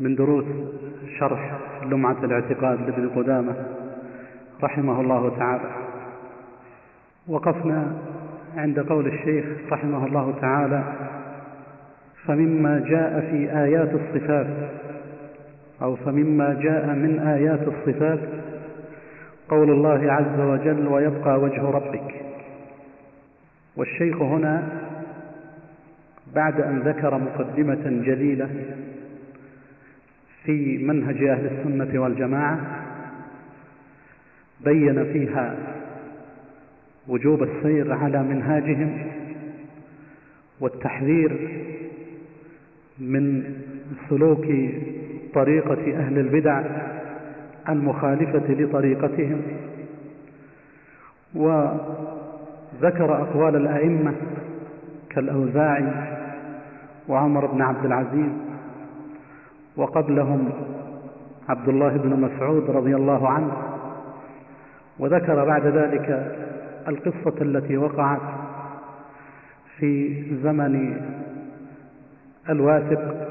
من دروس شرح لمعة الاعتقاد لابن قدامة رحمه الله تعالى. وقفنا عند قول الشيخ رحمه الله تعالى فمما جاء في آيات الصفات أو فمما جاء من آيات الصفات قول الله عز وجل ويبقى وجه ربك. والشيخ هنا بعد أن ذكر مقدمة جليلة في منهج أهل السنة والجماعة بين فيها وجوب السير على منهاجهم والتحذير من سلوك طريقة أهل البدع المخالفة لطريقتهم. وذكر أقوال الأئمة كالأوزاعي وعمر بن عبد العزيز وقبلهم عبد الله بن مسعود رضي الله عنه. وذكر بعد ذلك القصة التي وقعت في زمن الواثق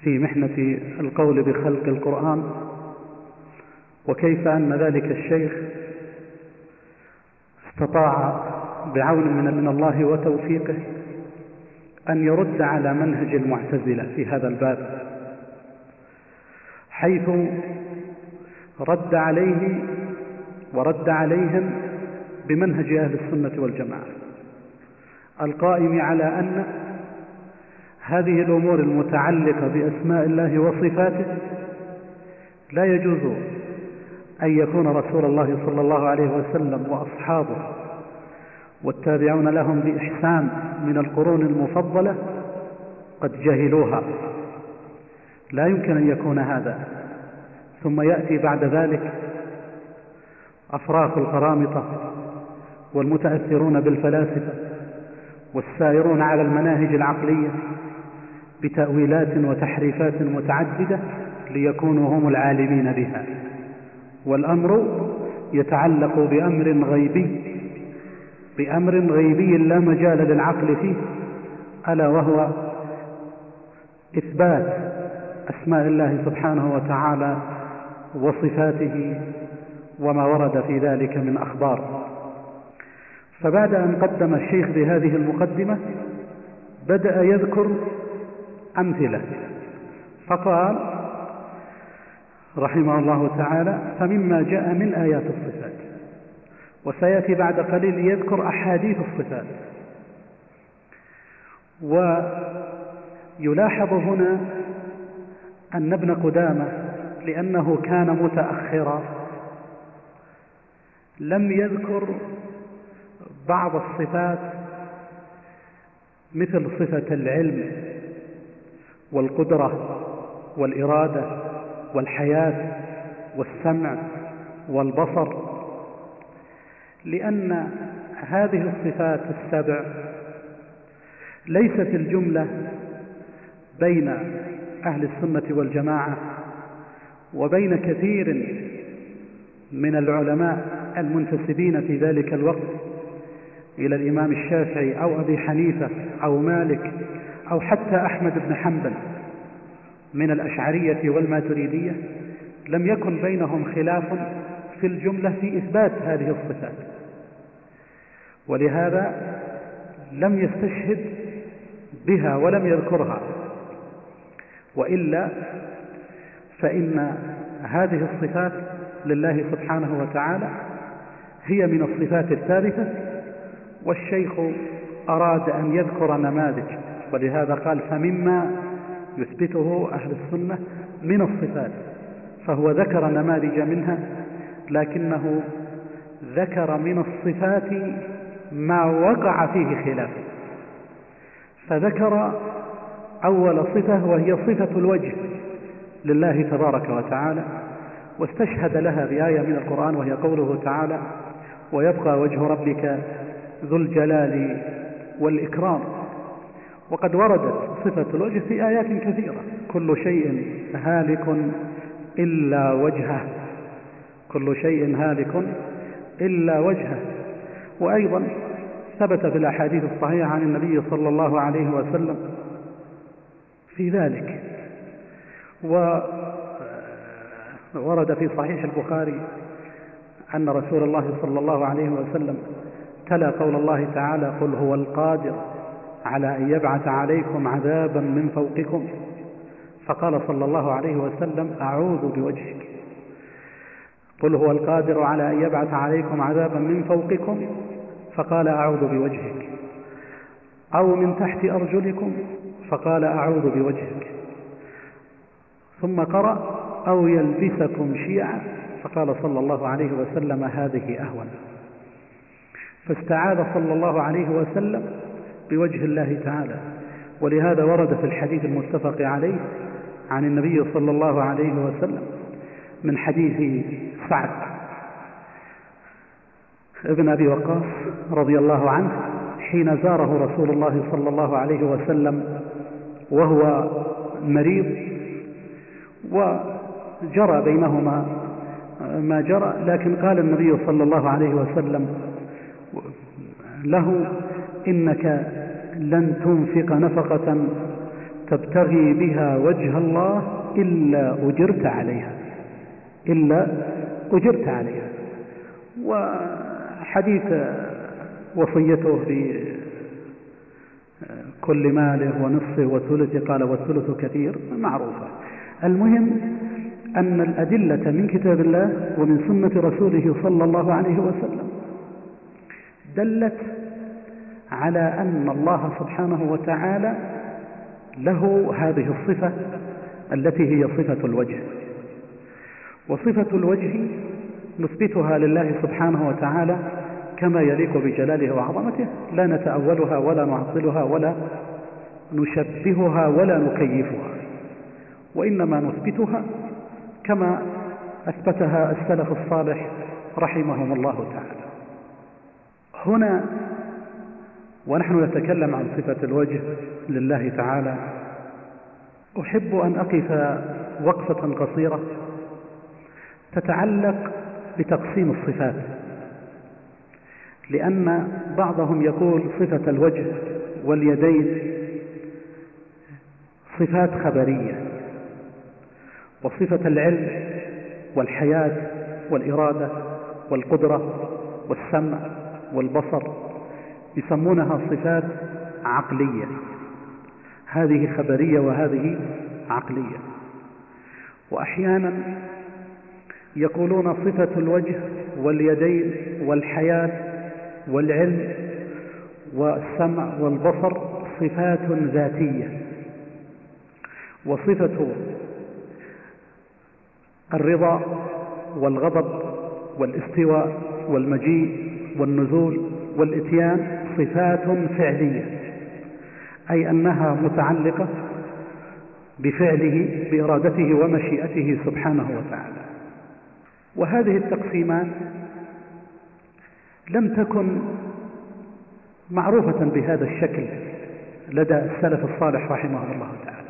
في محنة القول بخلق القرآن وكيف أن ذلك الشيخ استطاع بعون من الله وتوفيقه أن يرد على منهج المعتزلة في هذا الباب حيث رد عليه ورد عليهم بمنهج أهل السنة والجماعة. القائم على أن هذه الأمور المتعلقة بأسماء الله وصفاته لا يجوز أن يكون رسول الله صلى الله عليه وسلم وأصحابه والتابعون لهم بإحسان من القرون المفضلة قد جهلوها. لا يمكن أن يكون هذا. ثم يأتي بعد ذلك أفراخ القرامطة والمتأثرون بالفلاسفة والسائرون على المناهج العقلية بتأويلات وتحريفات متعددة ليكونوا هم العالمين بها. والأمر يتعلق بأمر غيبي بأمر غيبي لا مجال للعقل فيه ألا وهو إثبات أسماء الله سبحانه وتعالى وصفاته وما ورد في ذلك من أخبار. فبعد أن قدم الشيخ بهذه المقدمة بدأ يذكر أمثلة فقال رحمه الله تعالى فمما جاء من آيات الصفات. وسيأتي بعد قليل يذكر أحاديث الصفات. ويلاحظ هنا أن ابن قدامة لأنه كان متأخرا لم يذكر بعض الصفات مثل صفة العلم والقدرة والإرادة والحياة والسمع والبصر لأن هذه الصفات السبع ليست الجملة بين أهل السنة والجماعة وبين كثير من العلماء المنتسبين في ذلك الوقت إلى الإمام الشافعي أو أبي حنيفة أو مالك أو حتى أحمد بن حنبل من الأشعرية والماتريدية لم يكن بينهم خلاف في الجملة في إثبات هذه الصفات. ولهذا لم يستشهد بها ولم يذكرها. وإلا فإن هذه الصفات لله سبحانه وتعالى هي من الصفات الثابتة والشيخ أراد أن يذكر نماذج. ولهذا قال فمما يثبته أهل السنة من الصفات فهو ذكر نماذج منها لكنه ذكر من الصفات ما وقع فيه خلاف. فذكر أول صفة وهي صفة الوجه لله تبارك وتعالى واستشهد لها بآية من القرآن وهي قوله تعالى ويبقى وجه ربك ذو الجلال والإكرام وقد وردت صفة الوجه في آيات كثيرة كل شيء هالك إلا وجهه كل شيء هالك إلا وجهه. وأيضا ثبت في الأحاديث الصحيحة عن النبي صلى الله عليه وسلم في ذلك. وورد في صحيح البخاري أن رسول الله صلى الله عليه وسلم تلا قول الله تعالى قل هو القادر على أن يبعث عليكم عذابا من فوقكم. فقال صلى الله عليه وسلم أعوذ بوجهك. قل هو القادر على أن يبعث عليكم عذابا من فوقكم فقال أعوذ بوجهك. أو من تحت أرجلكم فقال أعوذ بوجهك. ثم قرأ أو يلبسكم شيعا فقال صلى الله عليه وسلم هذه أهون. فاستعاذ صلى الله عليه وسلم بوجه الله تعالى. ولهذا ورد في الحديث المتفق عليه عن النبي صلى الله عليه وسلم من حديث سعد. ابن أبي وقاص رضي الله عنه حين زاره رسول الله صلى الله عليه وسلم وهو مريض وجرى بينهما ما جرى لكن قال النبي صلى الله عليه وسلم له إنك لن تنفق نفقة تبتغي بها وجه الله إلا أجرت عليها إلا أجرت عليها. وحديث وصيته بكل ماله ونصفه وثلثه قال والثلث كثير معروفة. المهم أن الأدلة من كتاب الله ومن سنة رسوله صلى الله عليه وسلم دلت على أن الله سبحانه وتعالى له هذه الصفة التي هي صفة الوجه. وصفة الوجه نثبتها لله سبحانه وتعالى كما يليق بجلاله وعظمته. لا نتأولها ولا نعطلها ولا نشبهها ولا نكيفها وإنما نثبتها كما أثبتها السلف الصالح رحمهم الله تعالى. هنا ونحن نتكلم عن صفة الوجه لله تعالى. أحب أن أقف وقفة قصيرة تتعلق بتقسيم الصفات. لأن بعضهم يقول صفة الوجه واليدين صفات خبرية وصفة العلم والحياة والإرادة والقدرة والسمع والبصر يسمونها صفات عقلية. هذه خبرية وهذه عقلية. وأحيانا يقولون صفة الوجه واليدين والحياة والعلم والسمع والبصر صفات ذاتية. وصفة الرضا والغضب والاستواء والمجيء والنزول والإتيان صفات فعلية أي أنها متعلقة بفعله بإرادته ومشيئته سبحانه وتعالى. وهذه التقسيمات لم تكن معروفة بهذا الشكل لدى السلف الصالح رحمهم الله تعالى.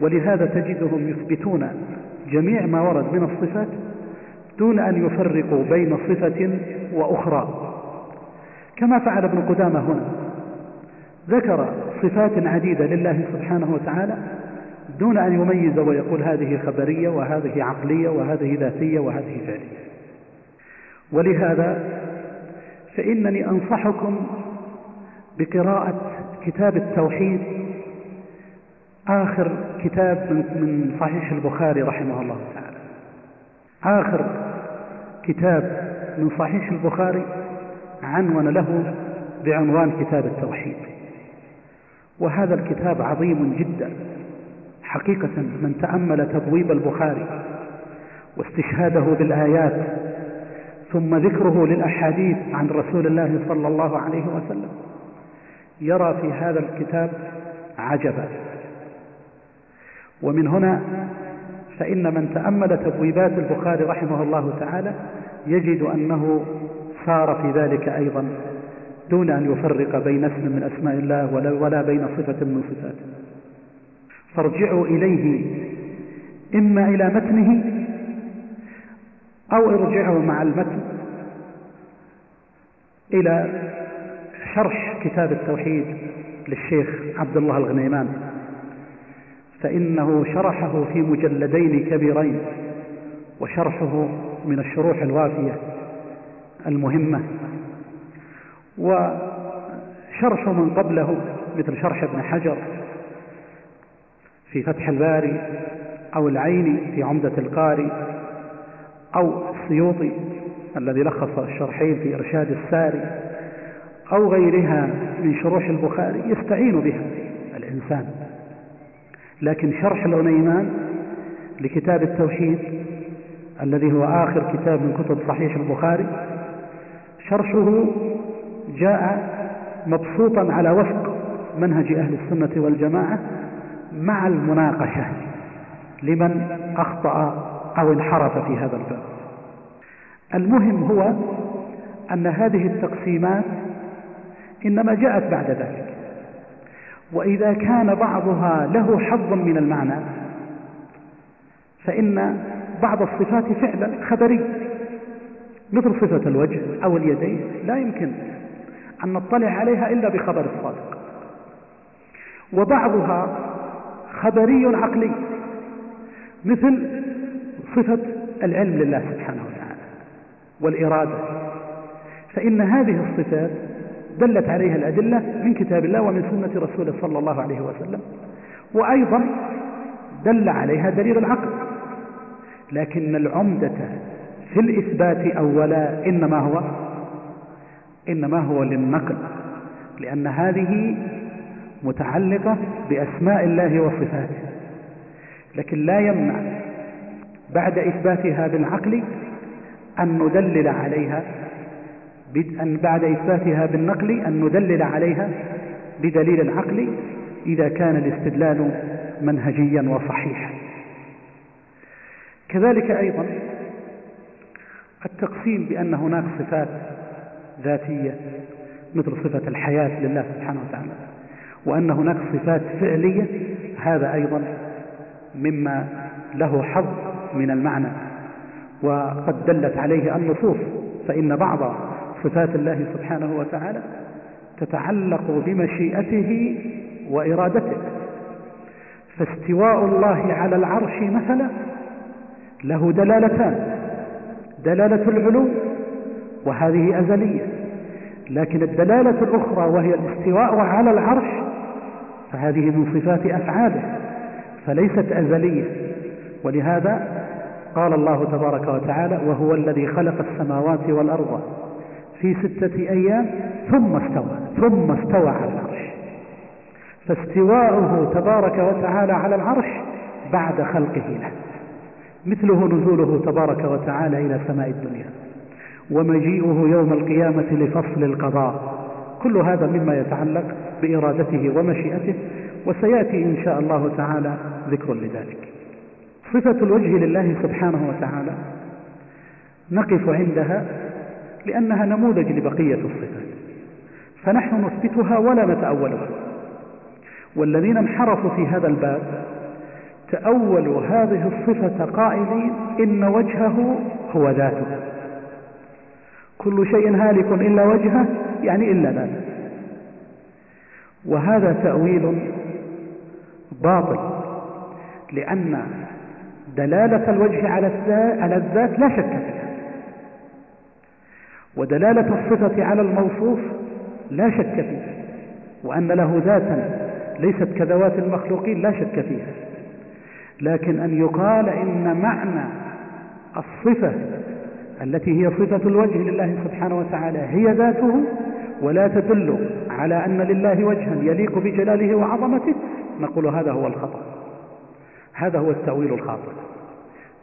ولهذا تجدهم يثبتون جميع ما ورد من الصفات دون أن يفرقوا بين صفة وأخرى. كما فعل ابن قدامة هنا ذكر صفات عديدة لله سبحانه وتعالى دون أن يميز ويقول هذه خبرية وهذه عقلية وهذه ذاتية وهذه فعلية. ولهذا فإنني أنصحكم بقراءة كتاب التوحيد آخر كتاب من صحيح البخاري رحمه الله تعالى. آخر كتاب من صحيح البخاري عنون له بعنوان كتاب التوحيد. وهذا الكتاب عظيم جدا. حقيقة من تأمل تبويب البخاري واستشهاده بالآيات ثم ذكره للأحاديث عن رسول الله صلى الله عليه وسلم يرى في هذا الكتاب عجبا. ومن هنا فإن من تأمل تبويبات البخاري رحمه الله تعالى يجد أنه صار في ذلك أيضا دون أن يفرق بين اسم من أسماء الله ولا بين صفة من صفاته. فارجعوا إليه إما إلى متنه أو ارجعوا مع المتن إلى شرح كتاب التوحيد للشيخ عبد الله الغنيمان. فإنه شرحه في مجلدين كبيرين وشرحه من الشروح الوافية المهمة وشرح من قبله مثل شرح ابن حجر. في فتح الباري أو العيني في عمدة القاري أو السيوطي الذي لخص الشرحين في إرشاد الساري أو غيرها من شروح البخاري يستعين بها الإنسان. لكن شرح الغنيمان لكتاب التوحيد الذي هو آخر كتاب من كتب صحيح البخاري شرحه جاء مبسوطا على وفق منهج أهل السنة والجماعة مع المناقشة. لمن أخطأ أو انحرف في هذا الباب. المهم هو أن هذه التقسيمات إنما جاءت بعد ذلك. وإذا كان بعضها له حظ من المعنى فإن بعض الصفات فعلا خبري مثل صفة الوجه أو اليدين. لا يمكن أن نطلع عليها إلا بخبر الصادق وبعضها خبري عقلي. مثل صفة العلم لله سبحانه وتعالى والإرادة. فإن هذه الصفات دلت عليها الأدلة من كتاب الله ومن سنة رسوله صلى الله عليه وسلم وأيضا دل عليها دليل العقل. لكن العمدة في الإثبات أولا إنما هو إنما هو للنقل لأن هذه متعلقة بأسماء الله وصفاته. لكن لا يمنع بعد إثباتها بالعقل أن ندلل عليها أن بعد إثباتها بالنقل أن ندلل عليها بدليل العقل إذا كان الاستدلال منهجيا وصحيحا. كذلك أيضا التقسيم بأن هناك صفات ذاتية مثل صفة الحياة لله سبحانه وتعالى. وأن هناك صفات فعلية هذا أيضا مما له حظ من المعنى. وقد دلت عليه النصوص فإن بعض صفات الله سبحانه وتعالى تتعلق بمشيئته وإرادته. فاستواء الله على العرش مثلا له دلالتان. دلالة العلو وهذه أزلية. لكن الدلالة الأخرى وهي الاستواء على العرش فهذه من صفات أفعاله فليست أزلية. ولهذا قال الله تبارك وتعالى وهو الذي خلق السماوات والأرض في ستة أيام ثم استوى ثم استوى على العرش. فاستواؤه تبارك وتعالى على العرش بعد خلقه له. مثله نزوله تبارك وتعالى إلى سماء الدنيا. ومجيئه يوم القيامة لفصل القضاء. كل هذا مما يتعلق بإرادته ومشيئته وسيأتي إن شاء الله تعالى ذكر لذلك. صفة الوجه لله سبحانه وتعالى نقف عندها لأنها نموذج لبقية الصفات فنحن نثبتها ولا نتأولها. والذين انحرفوا في هذا الباب تأولوا هذه الصفة قائلين إن وجهه هو ذاته. كل شيء هالك إلا وجهه يعني إلا ذاته. وهذا تأويل باطل لأن دلالة الوجه على على الذات لا شك فيها ودلالة الصفة على الموصوف لا شك فيها وأن له ذاتا ليست كذوات المخلوقين لا شك فيها. لكن أن يقال إن معنى الصفة التي هي صفة الوجه لله سبحانه وتعالى هي ذاته ولا تدل على أن لله وجها يليق بجلاله وعظمته نقول هذا هو الخطأ. هذا هو التأويل الخاطئ.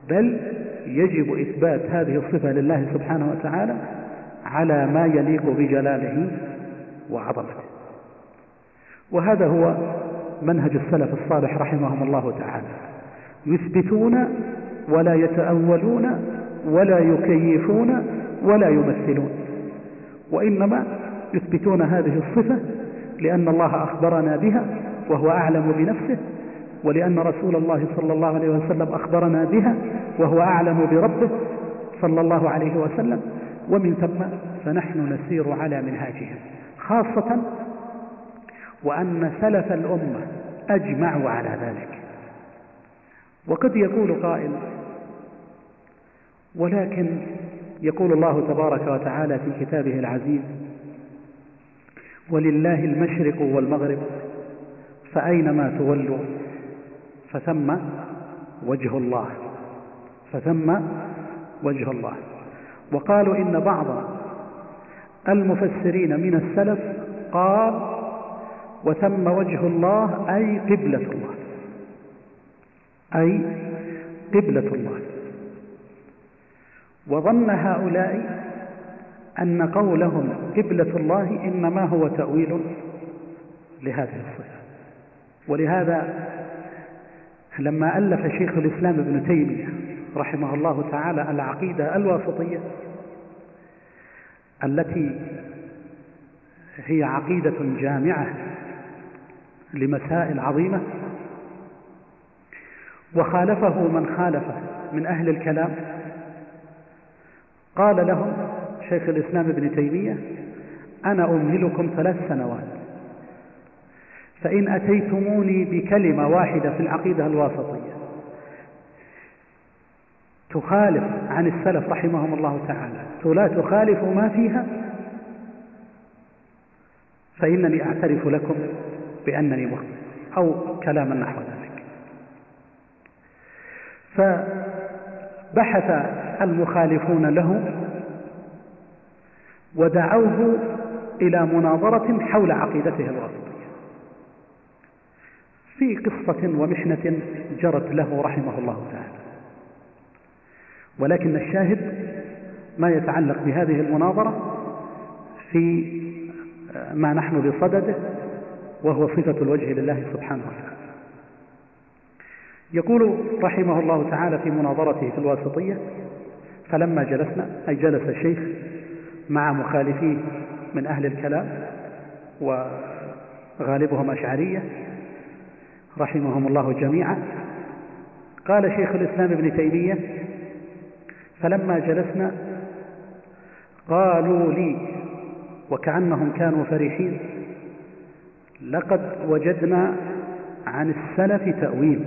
بل يجب إثبات هذه الصفة لله سبحانه وتعالى على ما يليق بجلاله وعظمته. وهذا هو منهج السلف الصالح رحمهم الله تعالى. يثبتون ولا يتأولون ولا يكيفون ولا يمثلون. وإنما يثبتون هذه الصفة لأن الله أخبرنا بها وهو أعلم بنفسه ولأن رسول الله صلى الله عليه وسلم أخبرنا بها وهو أعلم بربه صلى الله عليه وسلم. ومن ثم فنحن نسير على منهاجهم خاصة وأن سلف الأمة أجمعوا على ذلك. وقد يقول قائل ولكن يقول الله تبارك وتعالى في كتابه العزيز ولله المشرق والمغرب فأينما تولوا فثم وجه الله فثم وجه الله. وقالوا إن بعض المفسرين من السلف قال وثم وجه الله أي قبلة الله أي قبلة الله. وظن هؤلاء أن قولهم قبلة الله إنما هو تأويل لهذه الصفة ولهذا لما ألف شيخ الإسلام ابن تيمية رحمه الله تعالى العقيدة الواسطية التي هي عقيدة جامعة لمسائل عظيمة وخالفه من خالفه من أهل الكلام قال لهم شيخ الإسلام ابن تيمية أنا أمهلكم ثلاث سنوات. فإن أتيتموني بكلمة واحدة في العقيدة الواسطية تخالف عن السلف رحمهم الله تعالى. لا تخالف ما فيها فإنني أعترف لكم بأنني مخطئ أو كلاما نحو ذلك. فبحث المخالفون له ودعوه إلى مناظرة حول عقيدته الواسطية. في قصة ومحنة جرت له رحمه الله تعالى. ولكن الشاهد ما يتعلق بهذه المناظرة في ما نحن بصدده وهو صفة الوجه لله سبحانه وتعالى. يقول رحمه الله تعالى في مناظرته في الواسطية فلما جلسنا أي جلس الشيخ مع مخالفيه من أهل الكلام وغالبهم أشعرية رحمهم الله جميعا قال شيخ الإسلام ابن تيمية فلما جلسنا قالوا لي وكأنهم كانوا فرحين لقد وجدنا عن السلف تأويل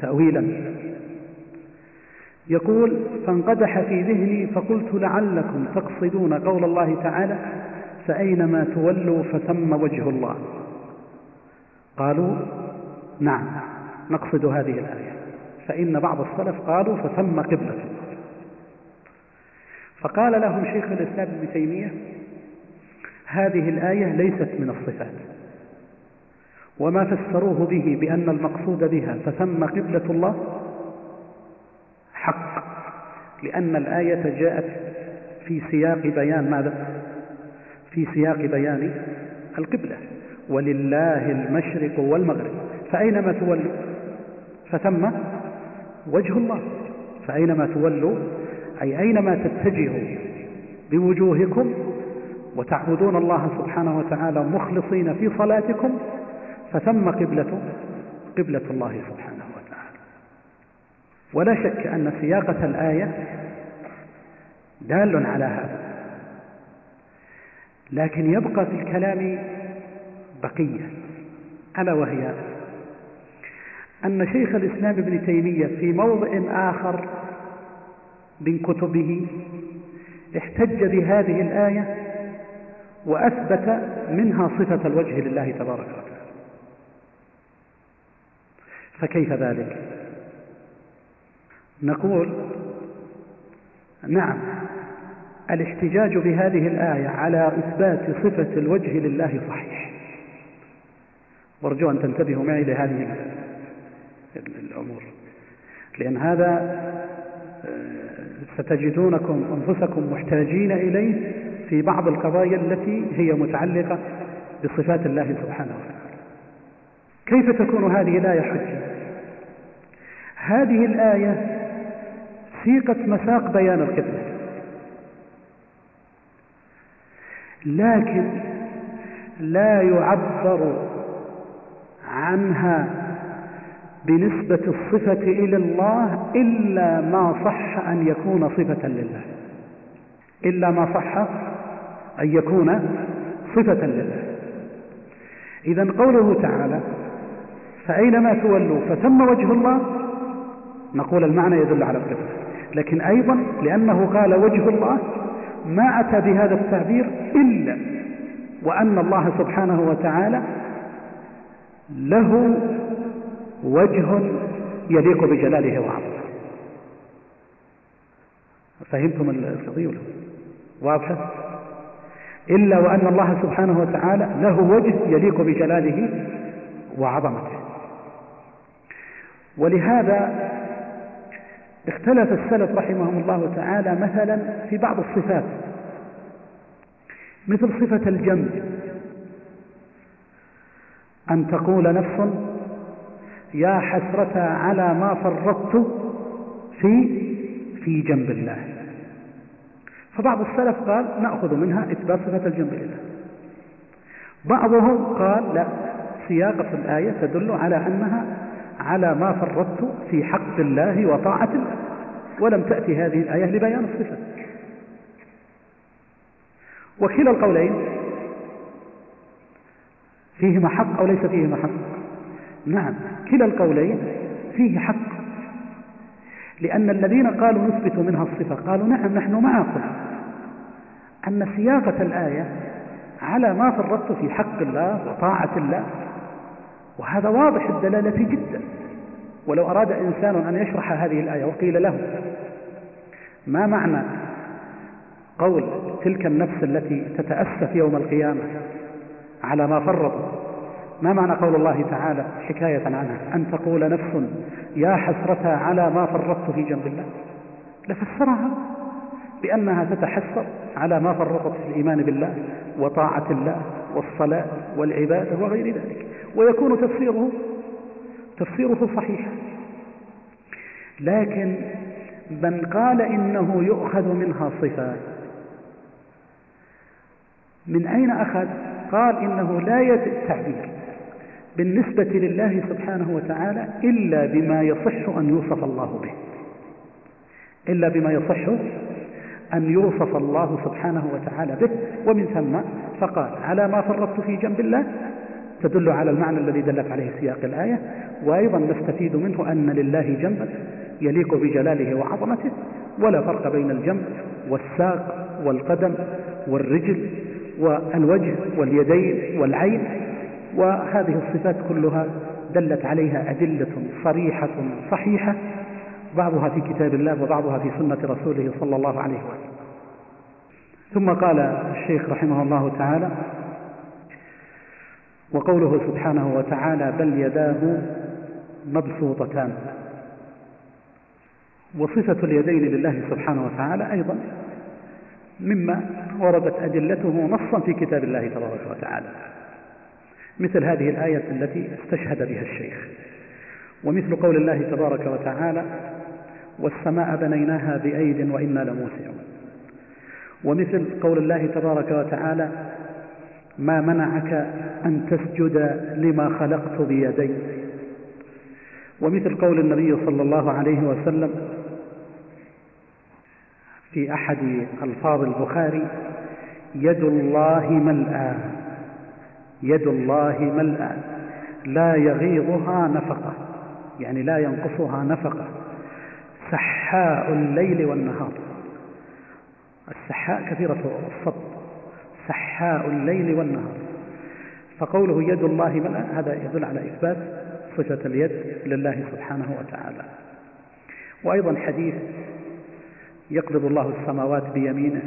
تأويلا. يقول فانقدح في ذهني فقلت لعلكم تقصدون قول الله تعالى فأينما تولوا فثم وجه الله. قالوا نعم نقصد هذه الآية. فإن بعض السلف قالوا فثم قبلة. فقال لهم شيخ الإسلام ابن تيمية هذه الآية ليست من الصفات. وما فسروه به بأن المقصود بها فثم قبلة الله حق لأن الآية جاءت في سياق بيان ماذا؟ في سياق بيان القبلة ولله المشرق والمغرب. فأينما تولوا؟ فثم وجه الله. فأينما تولوا؟ أي أينما تتجهوا بوجوهكم وتعبدون الله سبحانه وتعالى مخلصين في صلاتكم فثم قبلة قبلة الله سبحانه. ولا شك أن سياقة الآية دال على هذا. لكن يبقى في الكلام بقية ألا وهي أن شيخ الإسلام ابن تيمية في موضع آخر من كتبه احتج بهذه الآية وأثبت منها صفة الوجه لله تبارك وتعالى. فكيف ذلك؟ نقول نعم الاحتجاج بهذه الآية على إثبات صفة الوجه لله صحيح. وارجو أن تنتبهوا معي لهذه الأمور لأن هذا ستجدونكم أنفسكم محتاجين إليه في بعض القضايا التي هي متعلقة بصفات الله سبحانه وتعالى. كيف تكون هذه الآية حجة؟ هذه الآية سيقت مساق بيان القبلة لكن لا يعبر عنها بنسبة الصفة إلى الله إلا ما صح أن يكون صفة لله. إلا ما صح أن يكون صفة لله. إذا قوله تعالى فأينما تولوا فثم وجه الله نقول المعنى يدل على القبلة لكن أيضا لأنه قال وجه الله ما أتى بهذا التعبير إلا وأن الله سبحانه وتعالى له وجه يليق بجلاله وعظمه. فهمتم القضية واضحة إلا وأن الله سبحانه وتعالى له وجه يليق بجلاله وعظمته. ولهذا اختلف السلف رحمهم الله تعالى مثلا في بعض الصفات. مثل صفة الجنب أن تقول نفس يا حسرة على ما فرطت في في جنب الله. فبعض السلف قال نأخذ منها إثبات صفة الجنب لله. بعضهم قال لا سياقة الآية تدل على أنها على ما فرطت في حق الله وطاعة الله. ولم تأتي هذه الآية لبيان الصفة. وكلا القولين. فيهما حق أو ليس فيهما حق؟ نعم كلا القولين فيه حق. لأن الذين قالوا نثبت منها الصفة قالوا نعم نحن معكم. أن سياقة الآية على ما فرطت في حق الله وطاعة الله وهذا واضح الدلالة جدا. ولو أراد إنسان أن يشرح هذه الآية وقيل له ما معنى قول تلك النفس التي تتأسف يوم القيامة على ما فرطوا ما معنى قول الله تعالى حكاية عنها؟ أن تقول نفس يا حسرة على ما فرطت في جنب الله. لفسرها بأنها تتحسر على ما فرطت في الإيمان بالله وطاعة الله والصلاة والعبادة وغير ذلك. ويكون تفسيره تفسيره صحيح. لكن من قال إنه يؤخذ منها صفات من أين أخذ؟ قال إنه لا يأتي التعبير بالنسبة لله سبحانه وتعالى إلا بما يصح أن يوصف الله به. إلا بما يصح أن يوصف الله سبحانه وتعالى به. ومن ثم فقال على ما فرطت في جنب الله تدل على المعنى الذي دلت عليه سياق الآية وأيضا نستفيد منه أن لله جنبا يليق بجلاله وعظمته ولا فرق بين الجنب والساق والقدم والرجل والوجه واليدين والعين وهذه الصفات كلها دلت عليها أدلة صريحة صحيحة بعضها في كتاب الله وبعضها في سنة رسوله صلى الله عليه وسلم. ثم قال الشيخ رحمه الله تعالى وقوله سبحانه وتعالى بل يداه مبسوطتان. وصفة اليدين لله سبحانه وتعالى أيضا مما وردت أدلته نصا في كتاب الله تبارك وتعالى. مثل هذه الآية التي استشهد بها الشيخ. ومثل قول الله تبارك وتعالى والسماء بنيناها بأيد وإنا لموسعون. ومثل قول الله تبارك وتعالى ما منعك أن تسجد لما خلقت بيدي ومثل قول النبي صلى الله عليه وسلم في أحد ألفاظ البخاري يد الله ملأى يد الله ملأى لا يغيضها نفقة يعني لا ينقصها نفقة. سحاء الليل والنهار. السحاء كثيرة الصب سحاء الليل والنهار. فقوله يد الله ملأى هذا يدل على إثبات صفة اليد لله سبحانه وتعالى. وأيضا حديث يقبض الله السماوات بيمينه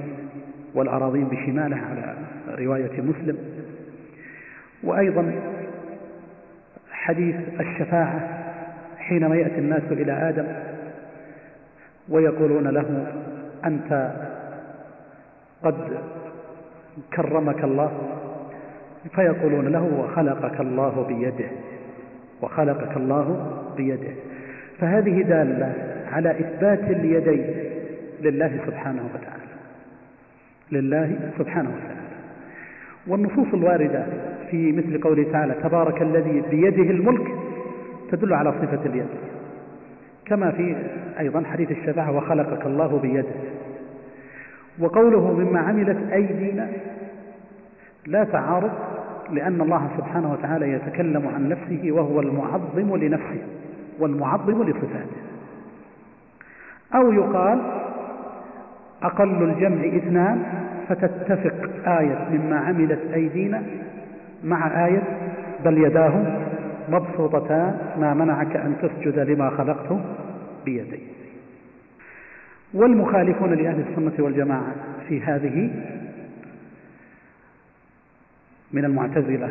والأراضين بشماله على رواية مسلم. وأيضا حديث الشفاعة حينما يأتي الناس إلى آدم ويقولون له أنت قد كرمك الله فيقولون له وخلقك الله بيده وخلقك الله بيده. فهذه دالة على إثبات اليدين لله سبحانه وتعالى لله سبحانه وتعالى. والنصوص الواردة في مثل قوله تعالى تبارك الذي بيده الملك تدل على صفة اليد. كما في أيضا حديث الشفاعة وخلقك الله بيده. وقوله مما عملت أيدينا لا تعارض لأن الله سبحانه وتعالى يتكلم عن نفسه وهو المعظم لنفسه والمعظم لصفاته. أو يقال أقل الجمع إثنان فتتفق آية مما عملت أيدينا مع آية بل يداه مبسوطتان ما منعك أن تسجد لما خلقت بيدي والمخالفون لأهل السنة والجماعة في هذه من المعتزلة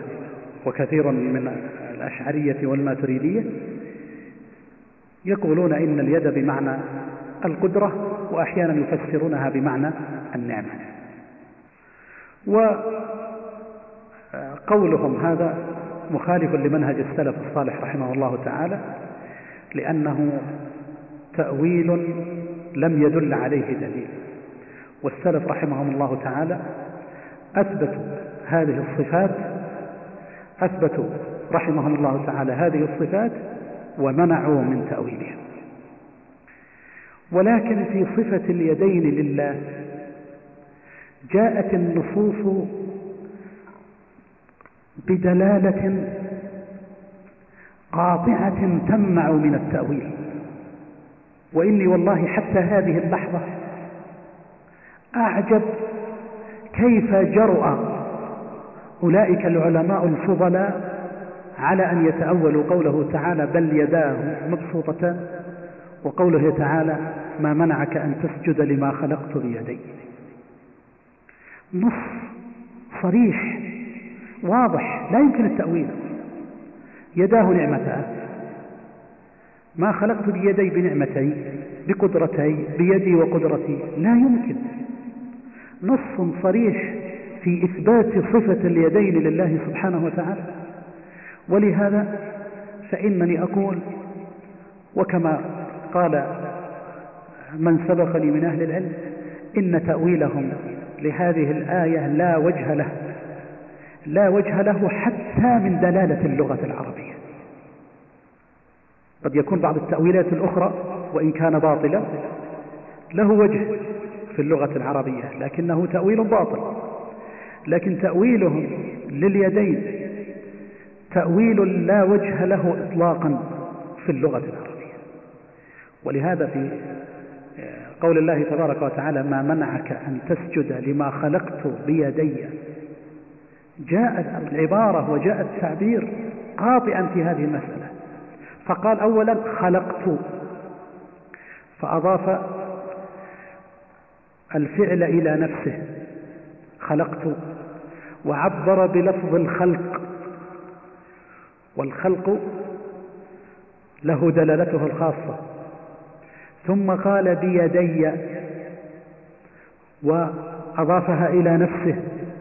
وكثير من الأشعرية والماتريدية يقولون إن اليد بمعنى القدرة وأحيانا يفسرونها بمعنى النعمة. وقولهم هذا مخالف لمنهج السلف الصالح رحمه الله تعالى لأنه تأويل لم يدل عليه دليل. والسلف رحمهم الله تعالى أثبتوا هذه الصفات أثبتوا رحمهم الله تعالى هذه الصفات ومنعوا من تأويلها. ولكن في صفة اليدين لله جاءت النصوص بدلالة قاطعة تمنع من التأويل. وإني والله حتى هذه اللحظة أعجب كيف جرأ أولئك العلماء الفضلاء على أن يتأولوا قوله تعالى بل يداه مبسوطتان وقوله تعالى ما منعك أن تسجد لما خلقت بيدي. نص صريح واضح لا يمكن التأويل. يداه نعمتان ما خلقت بيدي بنعمتي بقدرتي بيدي وقدرتي. لا يمكن. نص صريح في إثبات صفة اليدين لله سبحانه وتعالى. ولهذا فإنني أقول وكما قال من سبقني من أهل العلم إن تأويلهم لهذه الآية لا وجه له لا وجه له حتى من دلالة اللغة العربية. قد يكون بعض التأويلات الأخرى وإن كان باطلا له وجه في اللغة العربية لكنه تأويل باطل. لكن تأويلهم لليدين تأويل لا وجه له إطلاقا في اللغة العربية. ولهذا في قول الله تبارك وتعالى ما منعك أن تسجد لما خلقت بيدي. جاءت العبارة وجاء التعبير قاطئا في هذه المسألة. فقال أولا خلقت. فأضاف الفعل إلى نفسه. خلقت. وعبر بلفظ الخلق. والخلق له دلالته الخاصة. ثم قال بيدي. وأضافها إلى نفسه.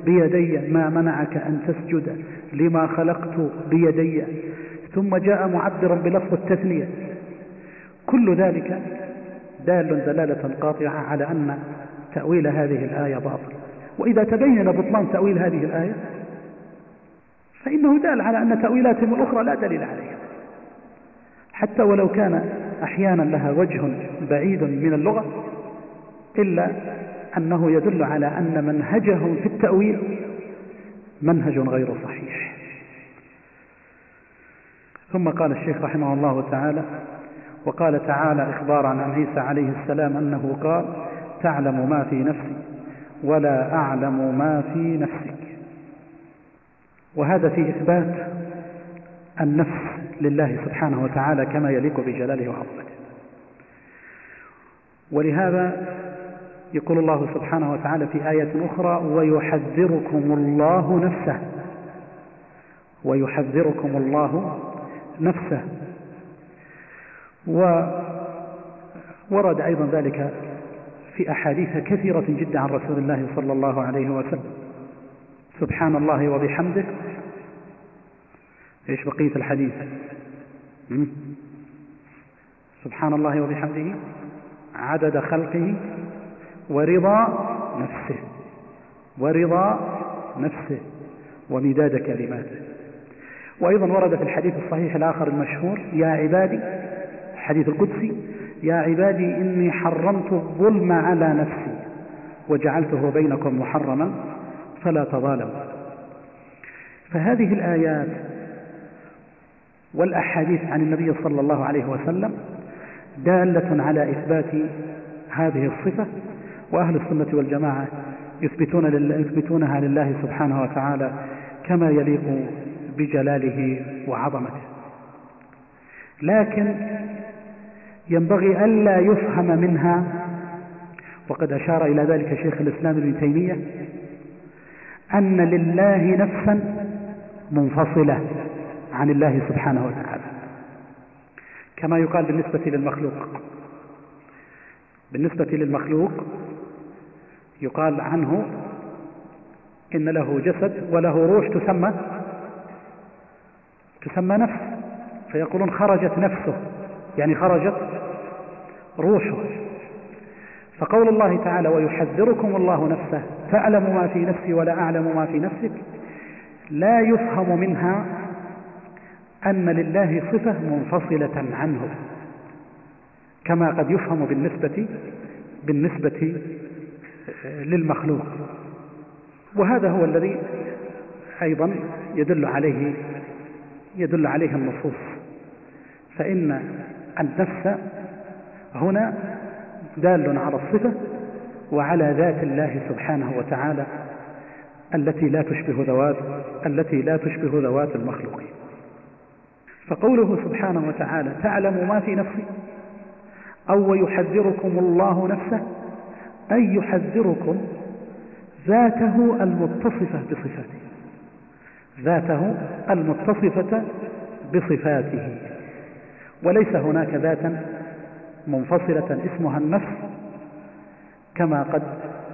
بيدي ما منعك أن تسجد. لما خلقت بيدي. ثم جاء معبرا بلفظ التثنية. كل ذلك دال دلالة قاطعة على أن تأويل هذه الآية باطل. وإذا تبين بطلان تأويل هذه الآية فإنه دال على أن تأويلاتهم الأخرى لا دليل عليها. حتى ولو كان أحيانا لها وجه بعيد من اللغة إلا أنه يدل على أن منهجهم في التأويل منهج غير صحيح. ثم قال الشيخ رحمه الله تعالى وقال تعالى إخبارا عن عيسى عليه السلام أنه قال تعلم ما في نفسي ولا أعلم ما في نفسك. وهذا في إثبات النفس لله سبحانه وتعالى كما يليق بجلاله وعظمته. ولهذا يقول الله سبحانه وتعالى في آية أخرى ويحذركم الله نفسه. ويحذركم الله نفسه. وورد أيضا ذلك في أحاديث كثيرة جدا عن رسول الله صلى الله عليه وسلم. سبحان الله وبحمده. إيش بقية الحديث؟ سبحان الله وبحمده. عدد خلقه. ورضا نفسه. ورضا نفسه. ومداد كلماته. وأيضا ورد في الحديث الصحيح الآخر المشهور يا عبادي الحديث القدسي يا عبادي إني حرمت الظلم على نفسي وجعلته بينكم محرما فلا تظالموا. فهذه الآيات والأحاديث عن النبي صلى الله عليه وسلم دالة على إثبات هذه الصفة وأهل السنة والجماعة يثبتون يثبتونها لله سبحانه وتعالى كما يليق بجلاله وعظمته. لكن ينبغي ألا يفهم منها وقد أشار إلى ذلك شيخ الإسلام ابن تيمية أن لله نفسا منفصلة عن الله سبحانه وتعالى. كما يقال بالنسبة للمخلوق. بالنسبة للمخلوق يقال عنه إن له جسد وله روح تسمى تسمى نفس فيقولون خرجت نفسه يعني خرجت روحه. فقول الله تعالى ويحذركم الله نفسه تعلم ما في نفسي ولا أعلم ما في نفسك. لا يفهم منها أن لله صفة منفصلة عنه كما قد يفهم بالنسبة بالنسبة للمخلوق. وهذا هو الذي أيضا يدل عليه يدل عليه النصوص. فإن النفس هنا دال على الصفة وعلى ذات الله سبحانه وتعالى التي لا تشبه ذوات التي لا تشبه ذوات المخلوقين فقوله سبحانه وتعالى تعلم ما في نفسي أو يحذركم الله نفسه أي يحذركم ذاته المتصفة بصفاته. ذاته المتصفة بصفاته. وليس هناك ذاتا منفصلة اسمها النفس كما قد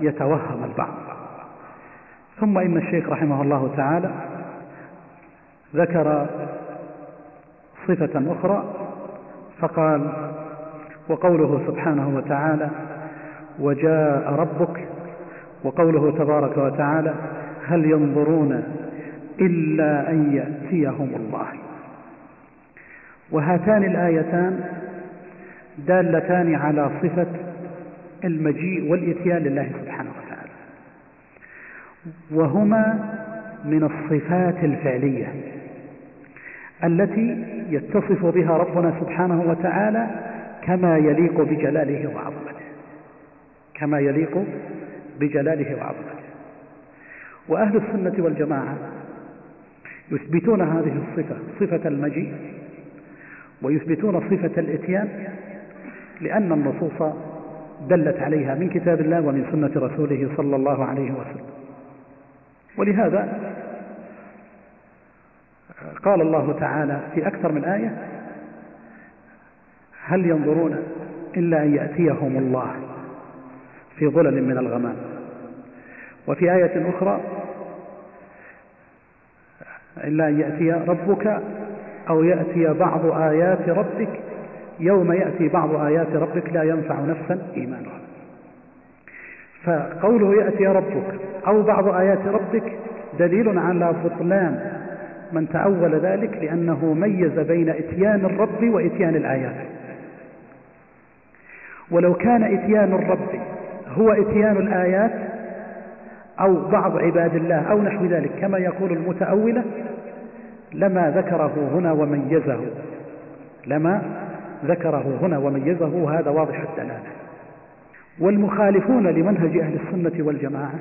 يتوهم البعض. ثم إن الشيخ رحمه الله تعالى ذكر صفة أخرى فقال وقوله سبحانه وتعالى وجاء ربك وقوله تبارك وتعالى هل ينظرون إلا أن يأتيهم الله. وهاتان الآيتان دالتان على صفة المجيء والإتيان لله سبحانه وتعالى. وهما من الصفات الفعلية التي يتصف بها ربنا سبحانه وتعالى كما يليق بجلاله وعظمته. كما يليق بجلاله وعظمته. وأهل السنة والجماعة يثبتون هذه الصفة صفة المجيء ويثبتون صفة الإتيان لأن النصوص دلت عليها من كتاب الله ومن سنة رسوله صلى الله عليه وسلم. ولهذا قال الله تعالى في أكثر من آية هل ينظرون إلا أن يأتيهم الله في ظلل من الغمام. وفي آية أخرى إلا أن يأتي ربك أو يأتي بعض آيات ربك. يوم يأتي بعض آيات ربك لا ينفع نفسا إيمانها. فقوله يأتي ربك أو بعض آيات ربك دليل على بطلان من تأول ذلك لأنه ميز بين إتيان الرب وإتيان الآيات. ولو كان إتيان الرب هو إتيان الآيات أو بعض عباد الله أو نحو ذلك كما يقول المتأولة لما ذكره هنا وميزه. لما ذكره هنا وميزه هذا واضح الدلالة. والمخالفون لمنهج أهل السنة والجماعة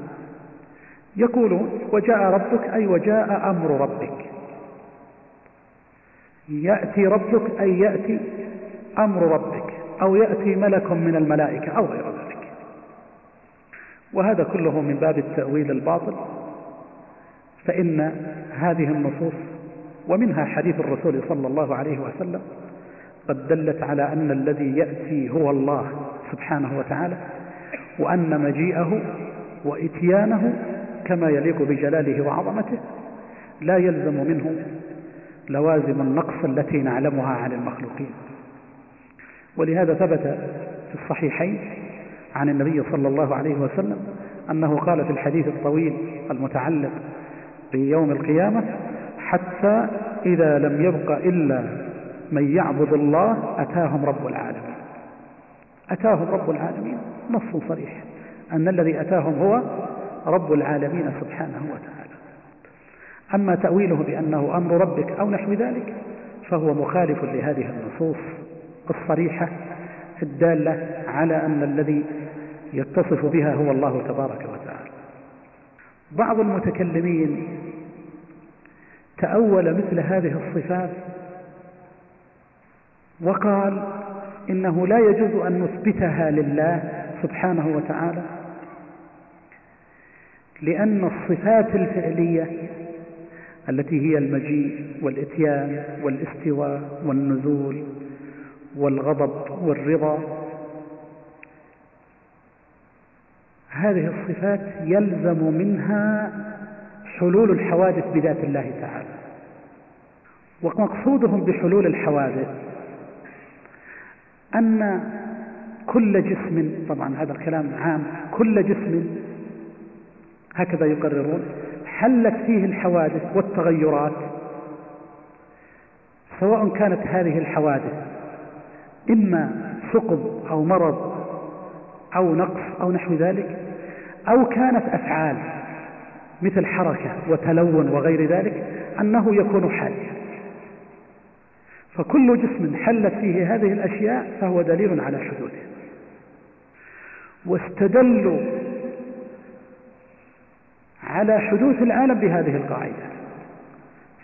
يقولون وجاء ربك أي وجاء أمر ربك. يأتي ربك أي يأتي أمر ربك أو يأتي ملك من الملائكة أو غير ذلك. وهذا كله من باب التأويل الباطل فإن هذه النصوص ومنها حديث الرسول صلى الله عليه وسلم قد دلت على أن الذي يأتي هو الله سبحانه وتعالى وأن مجيئه وإتيانه كما يليق بجلاله وعظمته لا يلزم منه لوازم النقص التي نعلمها عن المخلوقين. ولهذا ثبت في الصحيحين عن النبي صلى الله عليه وسلم أنه قال في الحديث الطويل المتعلق بيوم القيامة حتى إذا لم يبق إلا من يعبد الله أتاهم رب العالمين. أتاهم رب العالمين نص صريح. أن الذي أتاهم هو رب العالمين سبحانه وتعالى. أما تأويله بأنه أمر ربك أو نحو ذلك فهو مخالف لهذه النصوص الصريحة الدالة على أن الذي يتصف بها هو الله تبارك وتعالى. بعض المتكلمين تأول مثل هذه الصفات وقال إنه لا يجوز أن نثبتها لله سبحانه وتعالى لأن الصفات الفعلية التي هي المجيء والإتيان والاستواء والنزول والغضب والرضا هذه الصفات يلزم منها حلول الحوادث بذات الله تعالى. ومقصودهم بحلول الحوادث أن كل جسم طبعا هذا الكلام عام كل جسم هكذا يقررون حلت فيه الحوادث والتغيرات سواء كانت هذه الحوادث إما ثقب أو مرض أو نقص أو نحو ذلك أو كانت أفعال مثل حركة وتلون وغير ذلك أنه يكون حادثا فكل جسم حلت فيه هذه الأشياء فهو دليل على حدوثه واستدلوا على حدوث العالم بهذه القاعدة.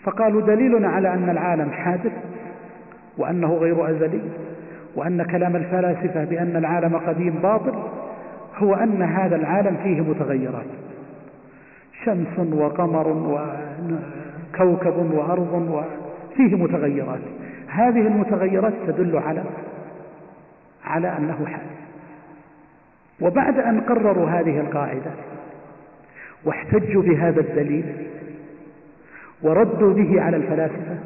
فقالوا دليلنا على أن العالم حادث وأنه غير أزلي. وأن كلام الفلاسفة بأن العالم قديم باطل هو أن هذا العالم فيه متغيرات. شمس وقمر وكوكب وأرض وفيه متغيرات. هذه المتغيرات تدل على على أنه حادث. وبعد أن قرروا هذه القاعدة واحتجوا بهذا الدليل وردوا به على الفلاسفة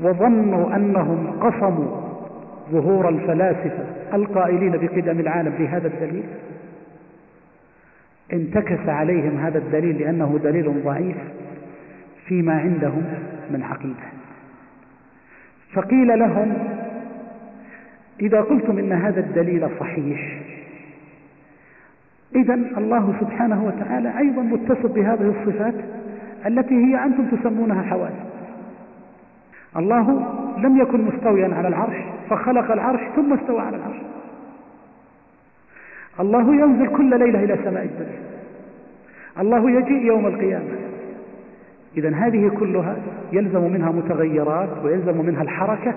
وظنوا أنهم قصموا ظهور الفلاسفة القائلين بقدم العالم بهذا الدليل؟ انتكس عليهم هذا الدليل لأنه دليل ضعيف فيما عندهم من عقيدة. فقيل لهم إذا قلتم إن هذا الدليل صحيح إذا الله سبحانه وتعالى أيضا متصف بهذه الصفات التي هي أنتم تسمونها حوادث. الله لم يكن مستويا على العرش فخلق العرش ثم استوى على العرش. الله ينزل كل ليلة إلى سماء الدنيا. الله يجيء يوم القيامة. إذا هذه كلها يلزم منها متغيرات ويلزم منها الحركة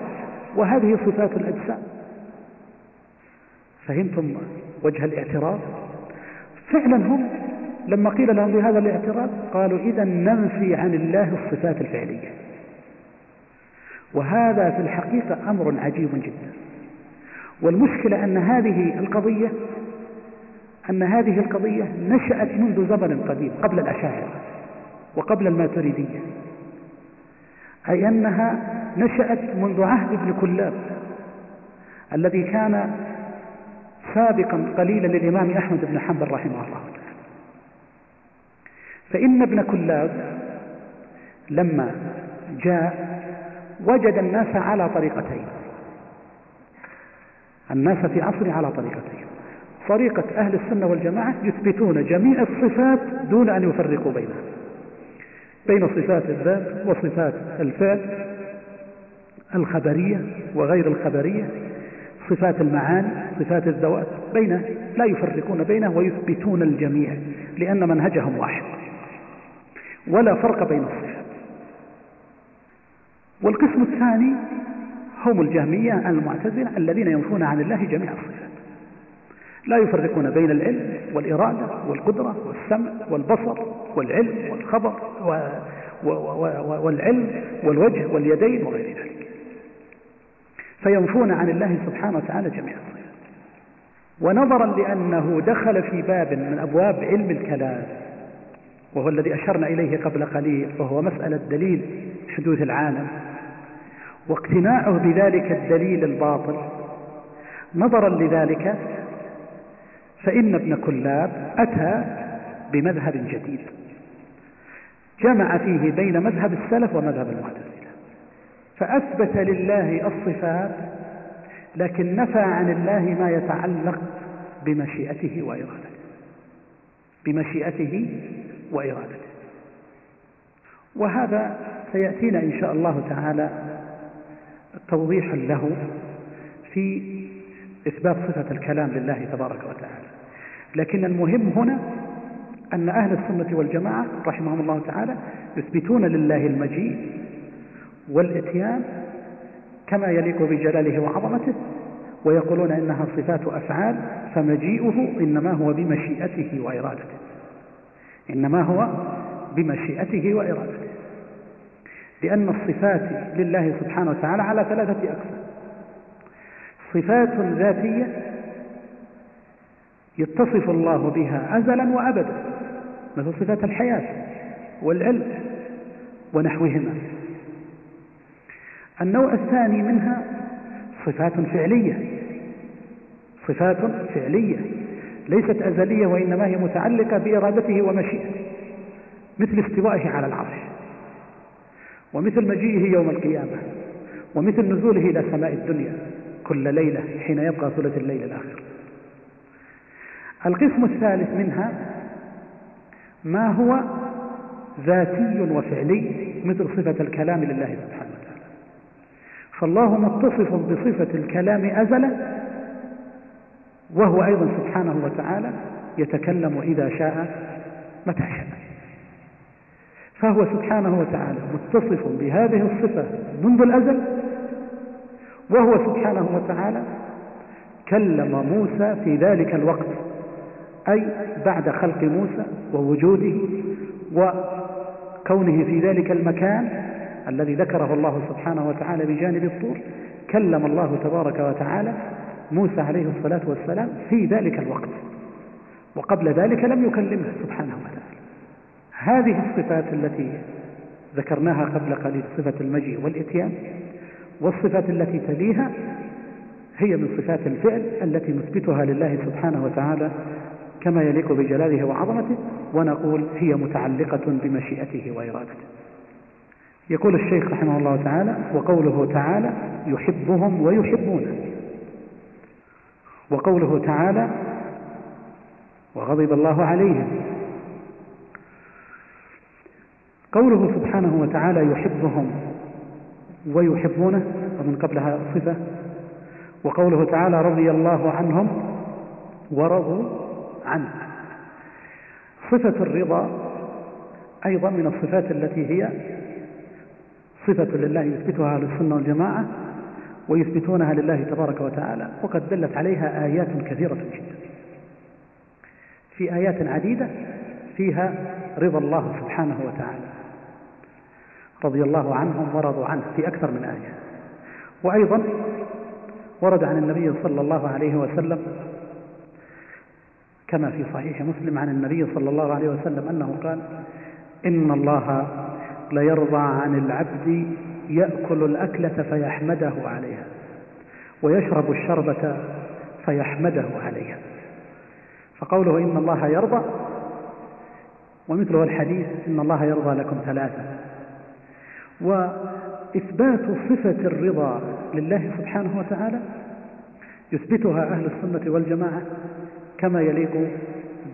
وهذه صفات الأجسام. فهمتم وجه الاعتراض؟ فعلا هم لما قيل لهم بهذا الاعتراض قالوا إذا ننفي عن الله الصفات الفعلية. وهذا في الحقيقة أمر عجيب جدا. والمشكلة أن هذه القضية أن هذه القضية نشأت منذ زمن قديم قبل الأشاعرة وقبل الماتريدية. أي أنها نشأت منذ عهد ابن كلاب الذي كان سابقا قليلا للإمام أحمد بن حنبل رحمه الله تعالى. فإن ابن كلاب لما جاء وجد الناس على طريقتين. الناس في عصره على طريقتين. طريقة أهل السنة والجماعة يثبتون جميع الصفات دون أن يفرقوا بينها بين صفات الذات وصفات الفعل الخبرية وغير الخبرية صفات المعاني صفات الذوات بين لا يفرقون بينه ويثبتون الجميع لأن منهجهم واحد. ولا فرق بين الصفات. والقسم الثاني هم الجهمية المعتزلة الذين ينفون عن الله جميع الصفات. لا يفرقون بين العلم والإرادة والقدرة والسمع والبصر والعلم والخبر والعلم والوجه واليدين وغير ذلك. فينفون عن الله سبحانه وتعالى جميع الصفات. ونظرا لأنه دخل في باب من أبواب علم الكلام وهو الذي أشرنا إليه قبل قليل وهو مسألة دليل حدوث العالم. واقتناعه بذلك الدليل الباطل. نظرا لذلك فإن ابن كلاب أتى بمذهب جديد. جمع فيه بين مذهب السلف ومذهب المعتزلة. فأثبت لله الصفات لكن نفى عن الله ما يتعلق بمشيئته وإرادته. بمشيئته وإرادته. وهذا سيأتينا إن شاء الله تعالى توضيح له في إثبات صفة الكلام لله تبارك وتعالى. لكن المهم هنا أن أهل السنة والجماعة رحمهم الله تعالى يثبتون لله المجيء والإتيان كما يليق بجلاله وعظمته ويقولون إنها صفات أفعال فمجيئه إنما هو بمشيئته وإرادته. إنما هو بمشيئته وإرادته. لأن الصفات لله سبحانه وتعالى على ثلاثة أقسام. صفات ذاتية يتصف الله بها أزلا وأبدا مثل صفات الحياة والعلم ونحوهما. النوع الثاني منها صفات فعلية. صفات فعلية ليست أزلية وإنما هي متعلقة بإرادته ومشيئته مثل استوائه على العرش. ومثل مجيئه يوم القيامة ومثل نزوله إلى سماء الدنيا كل ليلة حين يبقى ثلث الليل الآخر. القسم الثالث منها ما هو ذاتي وفعلي مثل صفة الكلام لله سبحانه وتعالى. فالله متصف بصفة الكلام أزلا وهو أيضا سبحانه وتعالى يتكلم إذا شاء متى شاء. فهو سبحانه وتعالى متصف بهذه الصفة منذ الأزل وهو سبحانه وتعالى كلم موسى في ذلك الوقت أي بعد خلق موسى ووجوده وكونه في ذلك المكان الذي ذكره الله سبحانه وتعالى بجانب الطور كلم الله تبارك وتعالى موسى عليه الصلاة والسلام في ذلك الوقت وقبل ذلك لم يكلمه سبحانه وتعالى. هذه الصفات التي ذكرناها قبل قليل صفة المجيء والإتيان والصفات التي تليها هي من صفات الفعل التي نثبتها لله سبحانه وتعالى كما يليق بجلاله وعظمته ونقول هي متعلقة بمشيئته وإرادته. يقول الشيخ رحمه الله تعالى وقوله تعالى يحبهم ويحبونه وقوله تعالى وغضب الله عليهم قوله سبحانه وتعالى يحبهم ويحبونه ومن قبلها صفة. وقوله تعالى رضي الله عنهم ورضوا عنه. صفة الرضا أيضا من الصفات التي هي صفة لله يثبتها أهل السنة والجماعة ويثبتونها لله تبارك وتعالى. وقد دلت عليها آيات كثيرة جدا. في آيات عديدة فيها رضا الله سبحانه وتعالى. رضي الله عنهم ورضوا عنه في أكثر من آية. وأيضا ورد عن النبي صلى الله عليه وسلم كما في صحيح مسلم عن النبي صلى الله عليه وسلم أنه قال إن الله ليرضى عن العبد يأكل الأكلة فيحمده عليها ويشرب الشربة فيحمده عليها. فقوله إن الله يرضى ومثله الحديث إن الله يرضى لكم ثلاثة. وإثبات صفة الرضا لله سبحانه وتعالى يثبتها أهل السنة والجماعة كما يليق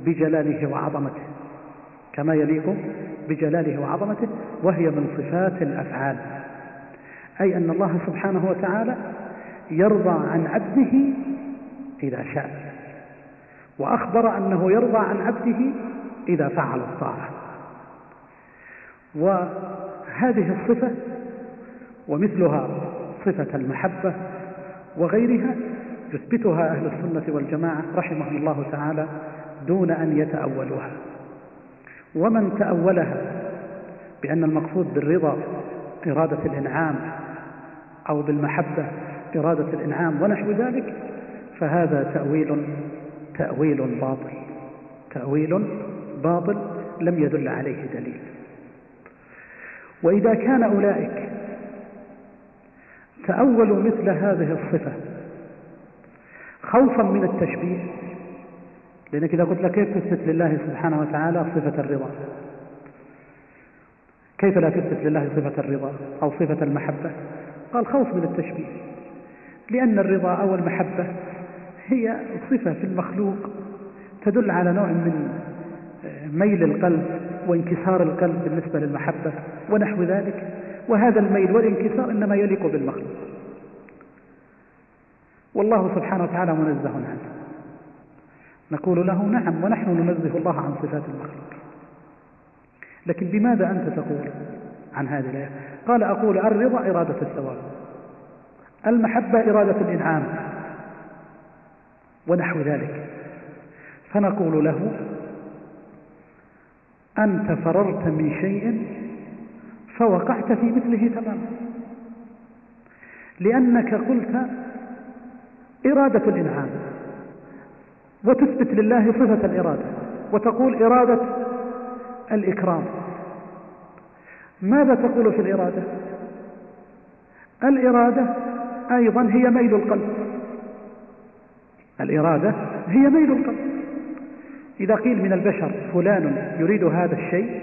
بجلاله وعظمته كما يليق بجلاله وعظمته وهي من صفات الأفعال أي أن الله سبحانه وتعالى يرضى عن عبده إذا شاء وأخبر أنه يرضى عن عبده إذا فعل الطاعة وهذه الصفة ومثلها صفة المحبة وغيرها يثبتها أهل السنة والجماعة رحمهم الله تعالى دون أن يتأولوها. ومن تأولها بأن المقصود بالرضا إرادة الإنعام أو بالمحبة إرادة الإنعام ونحو ذلك فهذا تأويل تأويل باطل تأويل باطل لم يدل عليه دليل. وإذا كان أولئك تأولوا مثل هذه الصفة خوفا من التشبيه لأنك إذا قلت لك كيف تثبت لله سبحانه وتعالى صفة الرضا؟ كيف لا تثبت لله صفة الرضا أو صفة المحبة؟ قال خوف من التشبيه لأن الرضا أو المحبة هي صفة في المخلوق تدل على نوع من ميل القلب وانكسار القلب بالنسبة للمحبة ونحو ذلك. وهذا الميل والانكسار إنما يليق بالمخلوق. والله سبحانه وتعالى منزه عنه نقول له نعم ونحن ننزه الله عن صفات المخلوق. لكن بماذا أنت تقول عن هذه الآية؟ قال أقول الرضا إرادة الثواب. المحبة إرادة الإنعام. ونحو ذلك. فنقول له أنت فررت من شيء فوقعت في مثله تماما. لأنك قلت إرادة الإنعام وتثبت لله صفة الإرادة وتقول إرادة الإكرام. ماذا تقول في الإرادة؟ الإرادة أيضا هي ميل القلب. الإرادة هي ميل القلب. إذا قيل من البشر فلان يريد هذا الشيء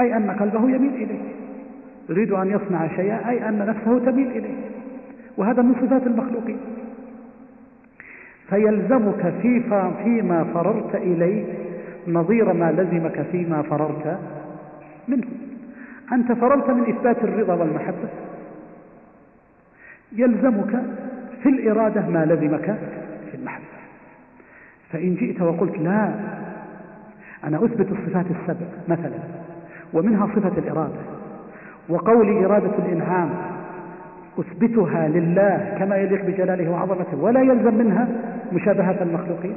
أي أن قلبه يميل إليه. يريد أن يصنع شيئا أي أن نفسه تميل إليه. وهذا من صفات المخلوقين. فيلزمك في فيما فررت إليه نظير ما لزمك فيما فررت منه. أنت فررت من إثبات الرضا والمحبة. يلزمك في الإرادة ما لزمك في المحبة. فإن جئت وقلت لا أنا أثبت الصفات السبع مثلا ومنها صفة الإرادة وقولي إرادة الإنعام أثبتها لله كما يليق بجلاله وعظمته ولا يلزم منها مشابهة المخلوقين.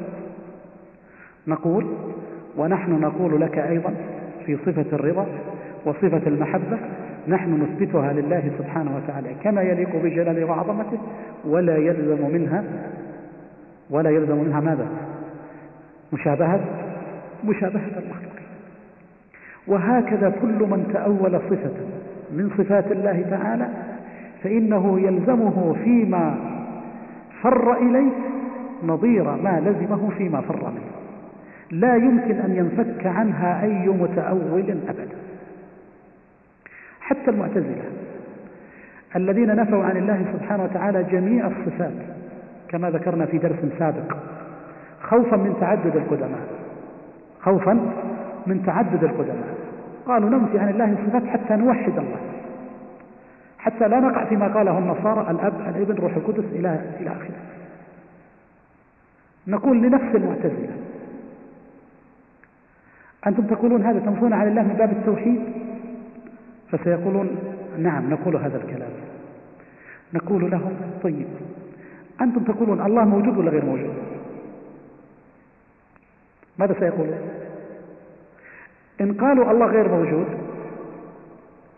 نقول ونحن نقول لك أيضا في صفة الرضا وصفة المحبة نحن نثبتها لله سبحانه وتعالى كما يليق بجلاله وعظمته ولا يلزم منها ولا يلزم منها ماذا؟ مشابهة مشابهة المخلوقين وهكذا كل من تأول صفة من صفات الله تعالى فإنه يلزمه فيما فر إليه نظير ما لزمه فيما فر منه. لا يمكن أن ينفك عنها أي متأول أبدا. حتى المعتزلة الذين نفوا عن الله سبحانه وتعالى جميع الصفات كما ذكرنا في درس سابق خوفا من تعدد القدماء. خوفا من تعدد القدماء. قالوا ننفي عن الله الصفات حتى نوحد الله. حتى لا نقع فيما قاله النصارى الأب الابن روح القدس إلى إلى آخره. نقول لنفس المعتزلة أنتم تقولون هذا تنفون عن الله من باب التوحيد؟ فسيقولون نعم نقول هذا الكلام. نقول لهم طيب أنتم تقولون الله موجود ولا غير موجود؟ ماذا سيقولون إن قالوا الله غير موجود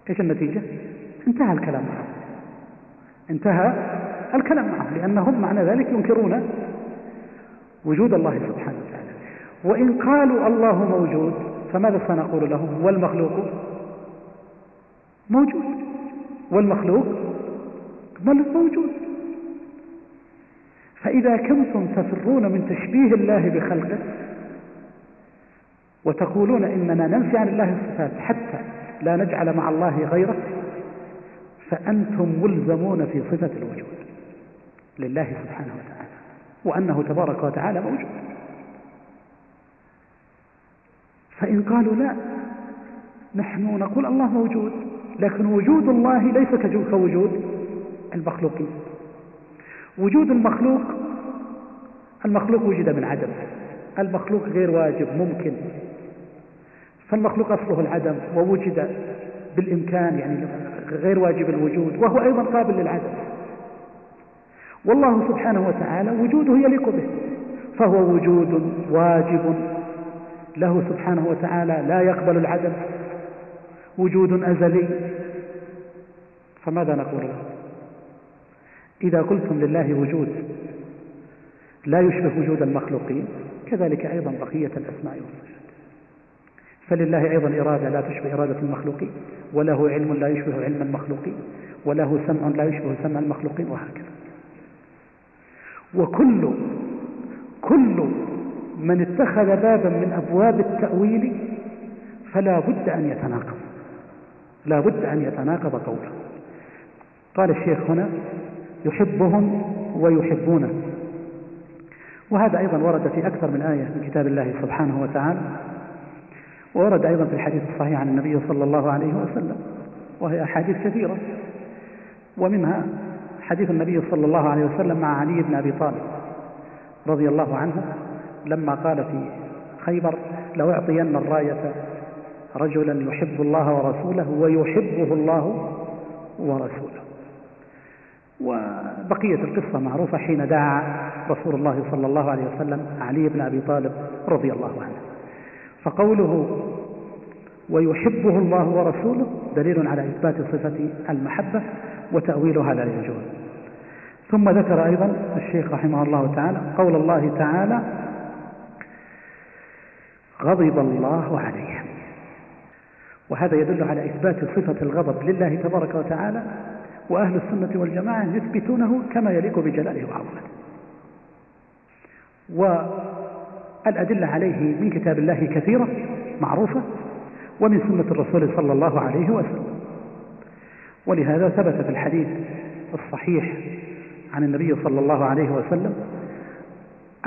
إيش النتيجة؟ انتهى الكلام معهم. انتهى الكلام معهم لأنهم معنى ذلك ينكرون وجود الله سبحانه وتعالى. وإن قالوا الله موجود فماذا سنقول لهم؟ والمخلوق موجود. والمخلوق موجود. فإذا كنتم تفرون من تشبيه الله بخلقه وتقولون إننا ننفي عن الله الصفات حتى لا نجعل مع الله غيره فأنتم ملزمون في صفة الوجود لله سبحانه وتعالى وأنه تبارك وتعالى موجود. فإن قالوا لا نحن نقول الله موجود لكن وجود الله ليس كوجود المخلوقين وجود المخلوق المخلوق وجد من عدم المخلوق غير واجب ممكن. فالمخلوق أصله العدم ووجد بالإمكان يعني غير واجب الوجود وهو أيضا قابل للعدم. والله سبحانه وتعالى وجوده يليق به فهو وجود واجب. له سبحانه وتعالى لا يقبل العدم وجود أزلي. فماذا نقول له؟ إذا قلتم لله وجود لا يشبه وجود المخلوقين كذلك أيضا بقية الأسماء والصفات. فلله أيضا إرادة لا تشبه إرادة المخلوقين وله علم لا يشبه علم المخلوقين وله سمع لا يشبه سمع المخلوقين وهكذا. وكل كل من اتخذ بابا من أبواب التأويل فلا بد أن يتناقض. لا بد أن يتناقض قوله. قال الشيخ هنا يحبهم ويحبونه. وهذا أيضا ورد في أكثر من آية من كتاب الله سبحانه وتعالى. وورد أيضا في الحديث الصحيح عن النبي صلى الله عليه وسلم وهي أحاديث كثيرة. ومنها حديث النبي صلى الله عليه وسلم مع علي بن أبي طالب رضي الله عنه لما قال في خيبر لو أعطين الراية رجلا يحب الله ورسوله ويحبه الله ورسوله. وبقية القصة معروفة حين دعا رسول الله صلى الله عليه وسلم علي بن أبي طالب رضي الله عنه. فقوله ويحبه الله ورسوله دليل على إثبات صفة المحبة وتأويلها لا يجوز ثم ذكر أيضا الشيخ رحمه الله تعالى قول الله تعالى غضب الله عليهم وهذا يدل على إثبات صفة الغضب لله تبارك وتعالى وأهل السنة والجماعة يثبتونه كما يليق بجلاله وعظمته. والأدلة عليه من كتاب الله كثيرة معروفة ومن سنة الرسول صلى الله عليه وسلم. ولهذا ثبت في الحديث الصحيح عن النبي صلى الله عليه وسلم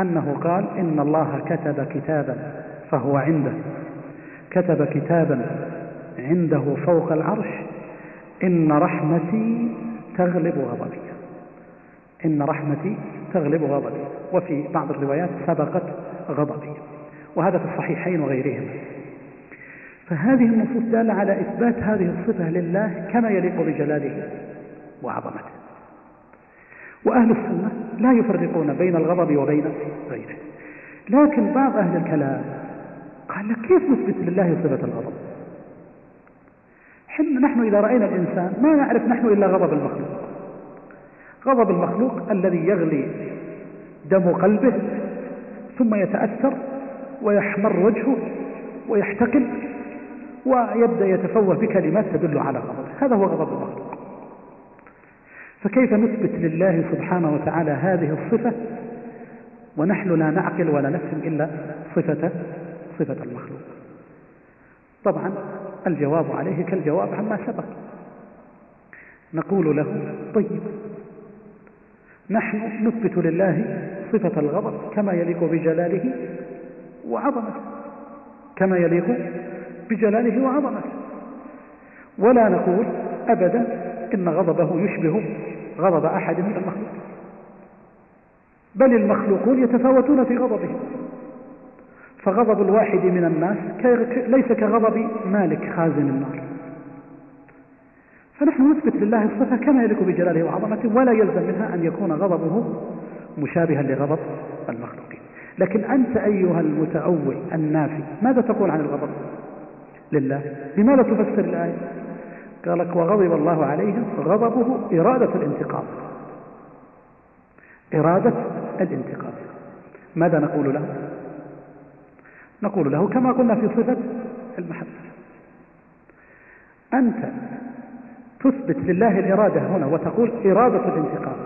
أنه قال إن الله كتب كتابا فهو عنده كتب كتابا عنده فوق العرش إن رحمتي تغلب غضبي إن رحمتي تغلب غضبي. وفي بعض الروايات سبقت غضبي وهذا في الصحيحين وغيرهما فهذه النصوص دالة على إثبات هذه الصفة لله كما يليق بجلاله وعظمته. وأهل السنة لا يفرقون بين الغضب وبين غيره. لكن بعض أهل الكلام قال لك كيف نثبت لله صفة الغضب؟ حنا نحن إذا رأينا الإنسان ما نعرف نحن إلا غضب المخلوق. غضب المخلوق الذي يغلي دم قلبه ثم يتأثر ويحمر وجهه ويحتقن ويبدأ يتفوه بكلمات تدل على غضب. هذا هو غضب المخلوق فكيف نثبت لله سبحانه وتعالى هذه الصفة ونحن لا نعقل ولا نفهم إلا صفة صفة المخلوق؟ طبعا الجواب عليه كالجواب عما سبق. نقول له طيب نحن نثبت لله صفة الغضب كما يليق بجلاله وعظمته. كما يليق بجلاله وعظمته. ولا نقول أبدا إن غضبه يشبه غضب أحد من المخلوق بل المخلوقون يتفاوتون في غضبهم. فغضب الواحد من الناس ليس كغضب مالك خازن النار. فنحن نثبت لله الصفة كما يليق بجلاله وعظمته ولا يلزم منها أن يكون غضبه مشابها لغضب المخلوقين. لكن أنت أيها المتأول النافي ماذا تقول عن الغضب؟ لله. لماذا تفسر الآية؟ قال لك وغضب الله عليهم غضبه إرادة الانتقام. إرادة الانتقام. ماذا نقول له؟ نقول له كما قلنا في صفة المحبة. أنت تثبت لله الإرادة هنا وتقول إرادة الانتقام.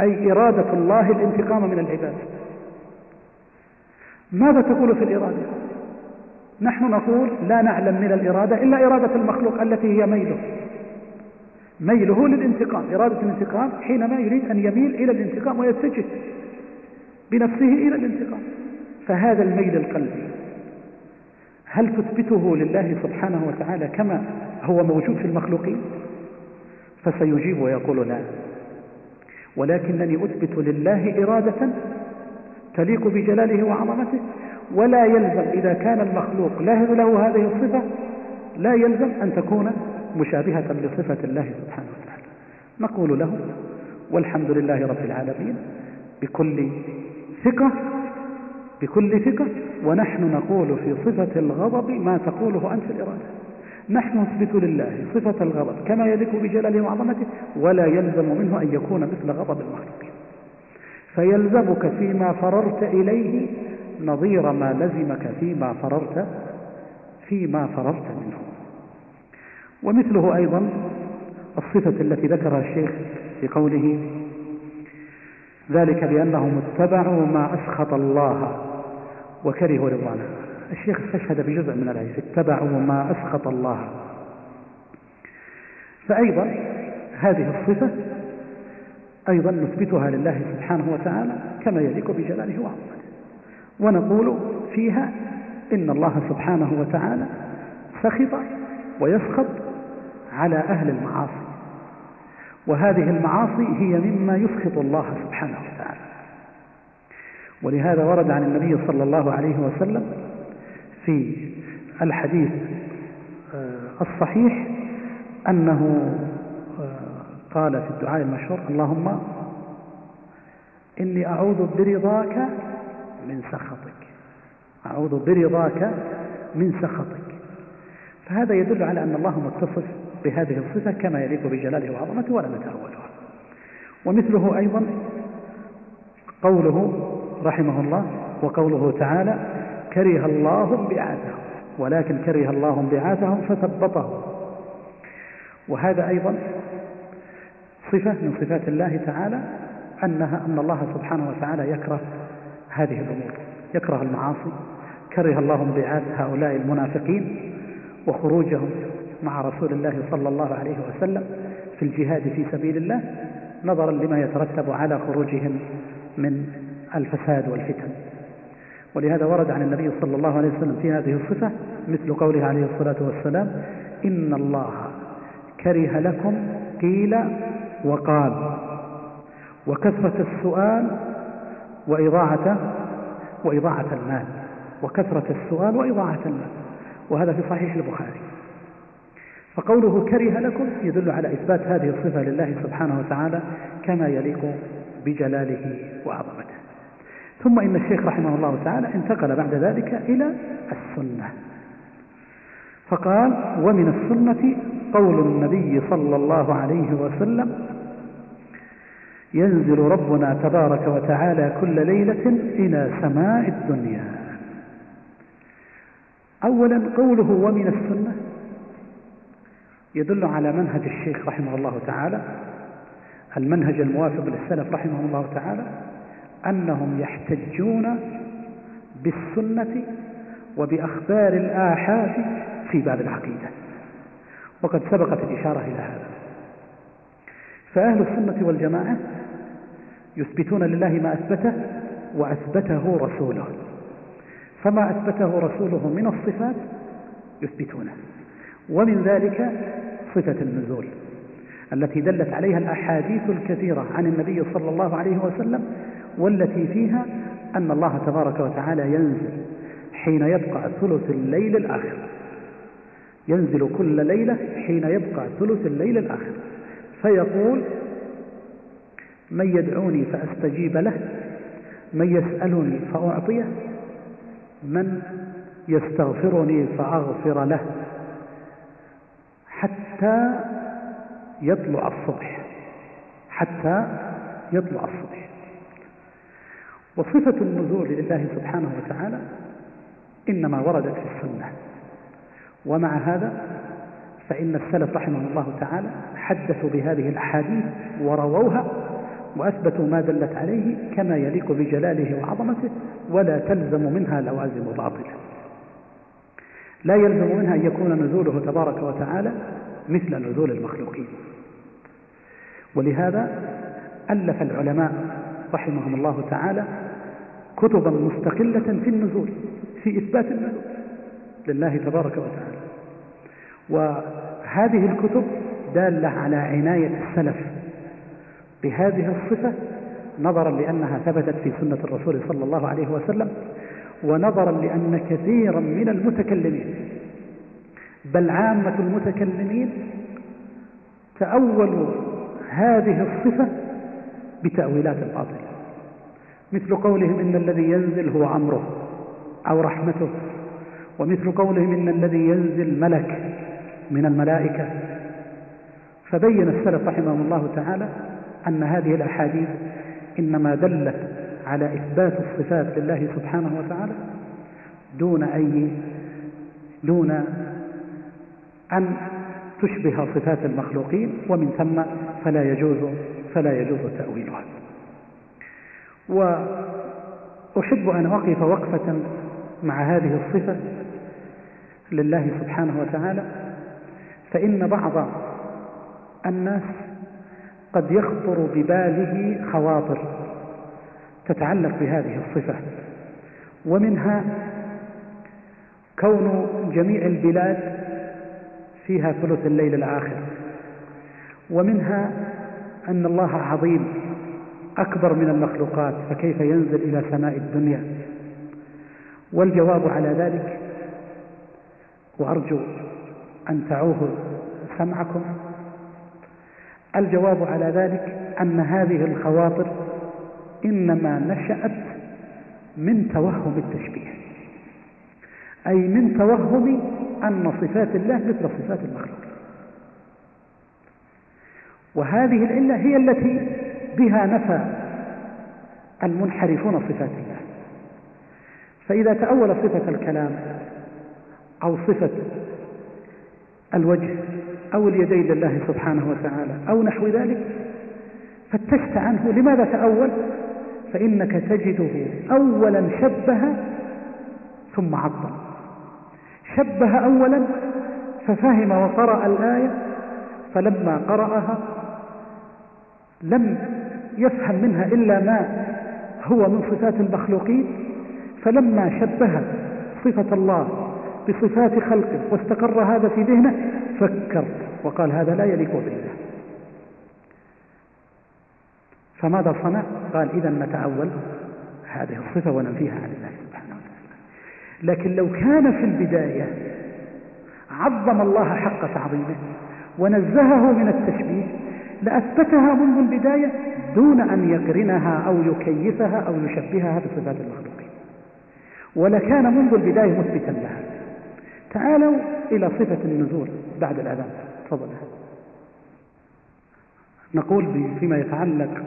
أي إرادة الله الانتقام من العباد. ماذا تقول في الإرادة؟ نحن نقول لا نعلم من الإرادة إلا إرادة المخلوق التي هي ميله. ميله للانتقام إرادة الانتقام حينما يريد أن يميل إلى الانتقام ويتجه بنفسه إلى الانتقام. فهذا الميل القلبي. هل تثبته لله سبحانه وتعالى كما هو موجود في المخلوقين؟ فسيجيب ويقول لا. ولكنني أثبت لله إرادة تليق بجلاله وعظمته ولا يلزم إذا كان المخلوق له له هذه الصفة لا يلزم أن تكون مشابهة لصفة الله سبحانه وتعالى. نقول له والحمد لله رب العالمين بكل ثقة بكل ثقة ونحن نقول في صفة الغضب ما تقوله أنت الإرادة. نحن نثبت لله صفة الغضب كما يليق بجلاله وعظمته ولا يلزم منه أن يكون مثل غضب المخلوقين فيلزمك فيما فررت إليه نظير ما لزمك فيما فررت فيما فررت منه. ومثله أيضا الصفة التي ذكرها الشيخ في قوله ذلك بأنهم اتبعوا ما أسخط الله وكرهوا رضوانه. الشيخ استشهد بجزء من الآية اتبعوا ما أسخط الله. فأيضا هذه الصفة أيضا نثبتها لله سبحانه وتعالى كما يليق بجلاله وعظمته. ونقول فيها إن الله سبحانه وتعالى سخط ويسخط على أهل المعاصي. وهذه المعاصي هي مما يسخط الله سبحانه وتعالى. ولهذا ورد عن النبي صلى الله عليه وسلم في الحديث آه، الصحيح أنه آه، قال في الدعاء المشهور اللهم إني أعوذ برضاك من سخطك. أعوذ برضاك من سخطك. فهذا يدل على أن الله متصف بهذه الصفة كما يليق بجلاله وعظمته ولا نتأولها ومثله أيضا قوله رحمه الله وقوله تعالى كره الله بعاثهم ولكن كره الله بعاثهم فثبطهم. وهذا أيضا صفة من صفات الله تعالى أنها أن الله سبحانه وتعالى يكره هذه الأمور يكره المعاصي كره الله انبعاث هؤلاء المنافقين وخروجهم مع رسول الله صلى الله عليه وسلم في الجهاد في سبيل الله نظرا لما يترتب على خروجهم من الفساد والفتن. ولهذا ورد عن النبي صلى الله عليه وسلم في هذه الصفة مثل قوله عليه الصلاة والسلام إن الله كره لكم قيل وقال وكثرة السؤال وإضاعة وإضاعة المال وكثرة السؤال وإضاعة المال وهذا في صحيح البخاري. فقوله كره لكم يدل على إثبات هذه الصفة لله سبحانه وتعالى كما يليق بجلاله وعظمته. ثم إن الشيخ رحمه الله تعالى انتقل بعد ذلك إلى السنة. فقال ومن السنة قول النبي صلى الله عليه وسلم ينزل ربنا تبارك وتعالى كل ليلة إلى سماء الدنيا. أولا قوله ومن السنة يدل على منهج الشيخ رحمه الله تعالى المنهج الموافق للسلف رحمه الله تعالى أنهم يحتجون بالسنة وبأخبار الآحاد في باب العقيدة. وقد سبقت الإشارة إلى هذا. فأهل السنة والجماعة يثبتون لله ما أثبته وأثبته رسوله. فما أثبته رسوله من الصفات يثبتونه. ومن ذلك صفة النزول التي دلت عليها الأحاديث الكثيرة عن النبي صلى الله عليه وسلم والتي فيها أن الله تبارك وتعالى ينزل حين يبقى ثلث الليل الآخر. ينزل كل ليلة حين يبقى ثلث الليل الآخر. فيقول من يدعوني فأستجيب له من يسألني فأعطيه من يستغفرني فأغفر له. حتى يطلع الصبح حتى يطلع الصبح. وصفة النزول لله سبحانه وتعالى إنما وردت في السنة. ومع هذا فإن السلف رحمه الله تعالى حدثوا بهذه الأحاديث ورووها وأثبتوا ما دلت عليه كما يليق بجلاله وعظمته ولا تلزم منها لوازم باطلة. لا يلزم منها أن يكون نزوله تبارك وتعالى مثل نزول المخلوقين. ولهذا ألف العلماء رحمهم الله تعالى كتبا مستقلة في النزول في إثبات النزول لله تبارك وتعالى. وهذه الكتب دالة على عناية السلف بهذه الصفة نظرا لأنها ثبتت في سنة الرسول صلى الله عليه وسلم ونظرا لأن كثيرا من المتكلمين بل عامة المتكلمين تأولوا هذه الصفة بتأويلات باطلة مثل قولهم إن الذي ينزل هو أمره أو رحمته ومثل قولهم إن الذي ينزل ملك من الملائكة. فبين السلف رحمهم الله تعالى أن هذه الأحاديث إنما دلت على إثبات الصفات لله سبحانه وتعالى دون أي دون أن تشبه صفات المخلوقين ومن ثم فلا يجوز فلا يجوز تأويلها. وأحب أن أقف وقفة مع هذه الصفة لله سبحانه وتعالى فإن بعض الناس قد يخطر بباله خواطر تتعلق بهذه الصفة ومنها كون جميع البلاد فيها ثلث الليل الآخر ومنها أن الله عظيم أكبر من المخلوقات فكيف ينزل إلى سماء الدنيا؟ والجواب على ذلك وأرجو أن تعوه سمعكم. الجواب على ذلك أن هذه الخواطر إنما نشأت من توهم التشبيه أي من توهم أن صفات الله مثل صفات المخلوق. وهذه العلة هي التي بها نفى المنحرفون صفات الله. فإذا تأول صفة الكلام أو صفة الوجه أو اليدين لله سبحانه وتعالى أو نحو ذلك فتشت عنه. لماذا تأول؟ فإنك تجده أولا شبه ثم عطل شبه أولا ففهم وقرأ الآية فلما قرأها لم يفهم منها إلا ما هو من صفات المخلوقين فلما شبه صفة الله بصفات خلقه واستقر هذا في ذهنه فكر وقال هذا لا يليق بالله. فماذا صنع؟ قال إذا نتأول هذه الصفة وننفيها عن الله سبحانه وتعالى. لكن لو كان في البداية عظم الله حق تعظيمه ونزهه من التشبيه لأثبتها منذ البداية دون أن يقرنها أو يكيفها أو يشبهها بصفات المخلوقين ولكان منذ البداية مثبتا لها. تعالوا إلى صفة النزول بعد الأذان. تفضل. نقول فيما يتعلق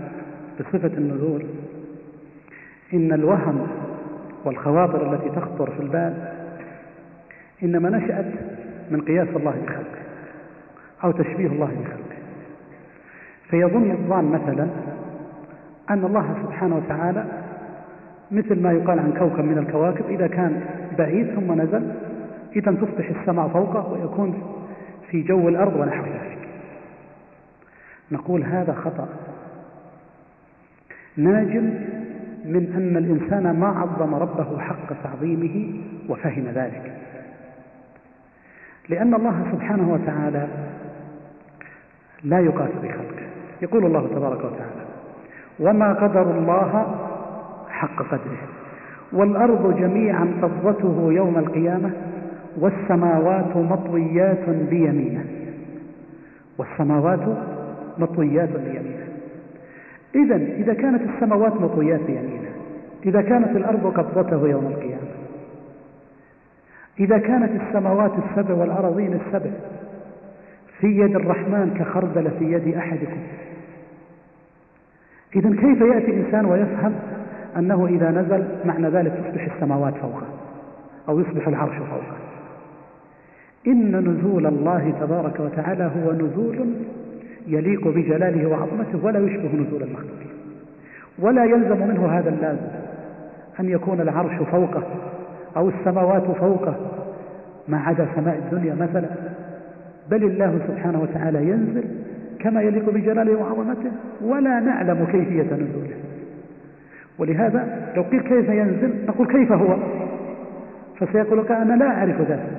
بصفة النزول إن الوهم والخواطر التي تخطر في البال إنما نشأت من قياس الله بخلقه أو تشبيه الله بخلقه. فيظن الظان مثلا أن الله سبحانه وتعالى مثل ما يقال عن كوكب من الكواكب إذا كان بعيد ثم نزل إذا تصبح السماء فوقه ويكون في جو الأرض ونحو ذلك. نقول هذا خطأ. ناجم من أن الإنسان ما عظم ربه حق تعظيمه وفهم ذلك. لأن الله سبحانه وتعالى لا يقاس بخلقه. يقول الله تبارك وتعالى وما قدر الله حق قدره. والأرض جميعا قبضته يوم القيامة والسماوات مطويات بيمينه. والسماوات مطويات بيمينه. إذا إذا كانت السماوات مطويات بيمينه إذا كانت الأرض قبضته يوم القيامة إذا كانت السماوات السبع والأراضين السبع في يد الرحمن كخردل في يد أحدكم إذا كيف يأتي إنسان ويفهم أنه إذا نزل معنى ذلك تصبح السماوات فوقه أو يصبح العرش فوقه؟ إن نزول الله تبارك وتعالى هو نزول يليق بجلاله وعظمته ولا يشبه نزول المخلوقين ولا يلزم منه هذا اللازم أن يكون العرش فوقه أو السماوات فوقه ما عدا سماء الدنيا مثلا. بل الله سبحانه وتعالى ينزل كما يليق بجلاله وعظمته ولا نعلم كيفية نزوله. ولهذا لو قيل كيف ينزل؟ نقول كيف هو؟ فسيقول لك أنا لا أعرف ذلك.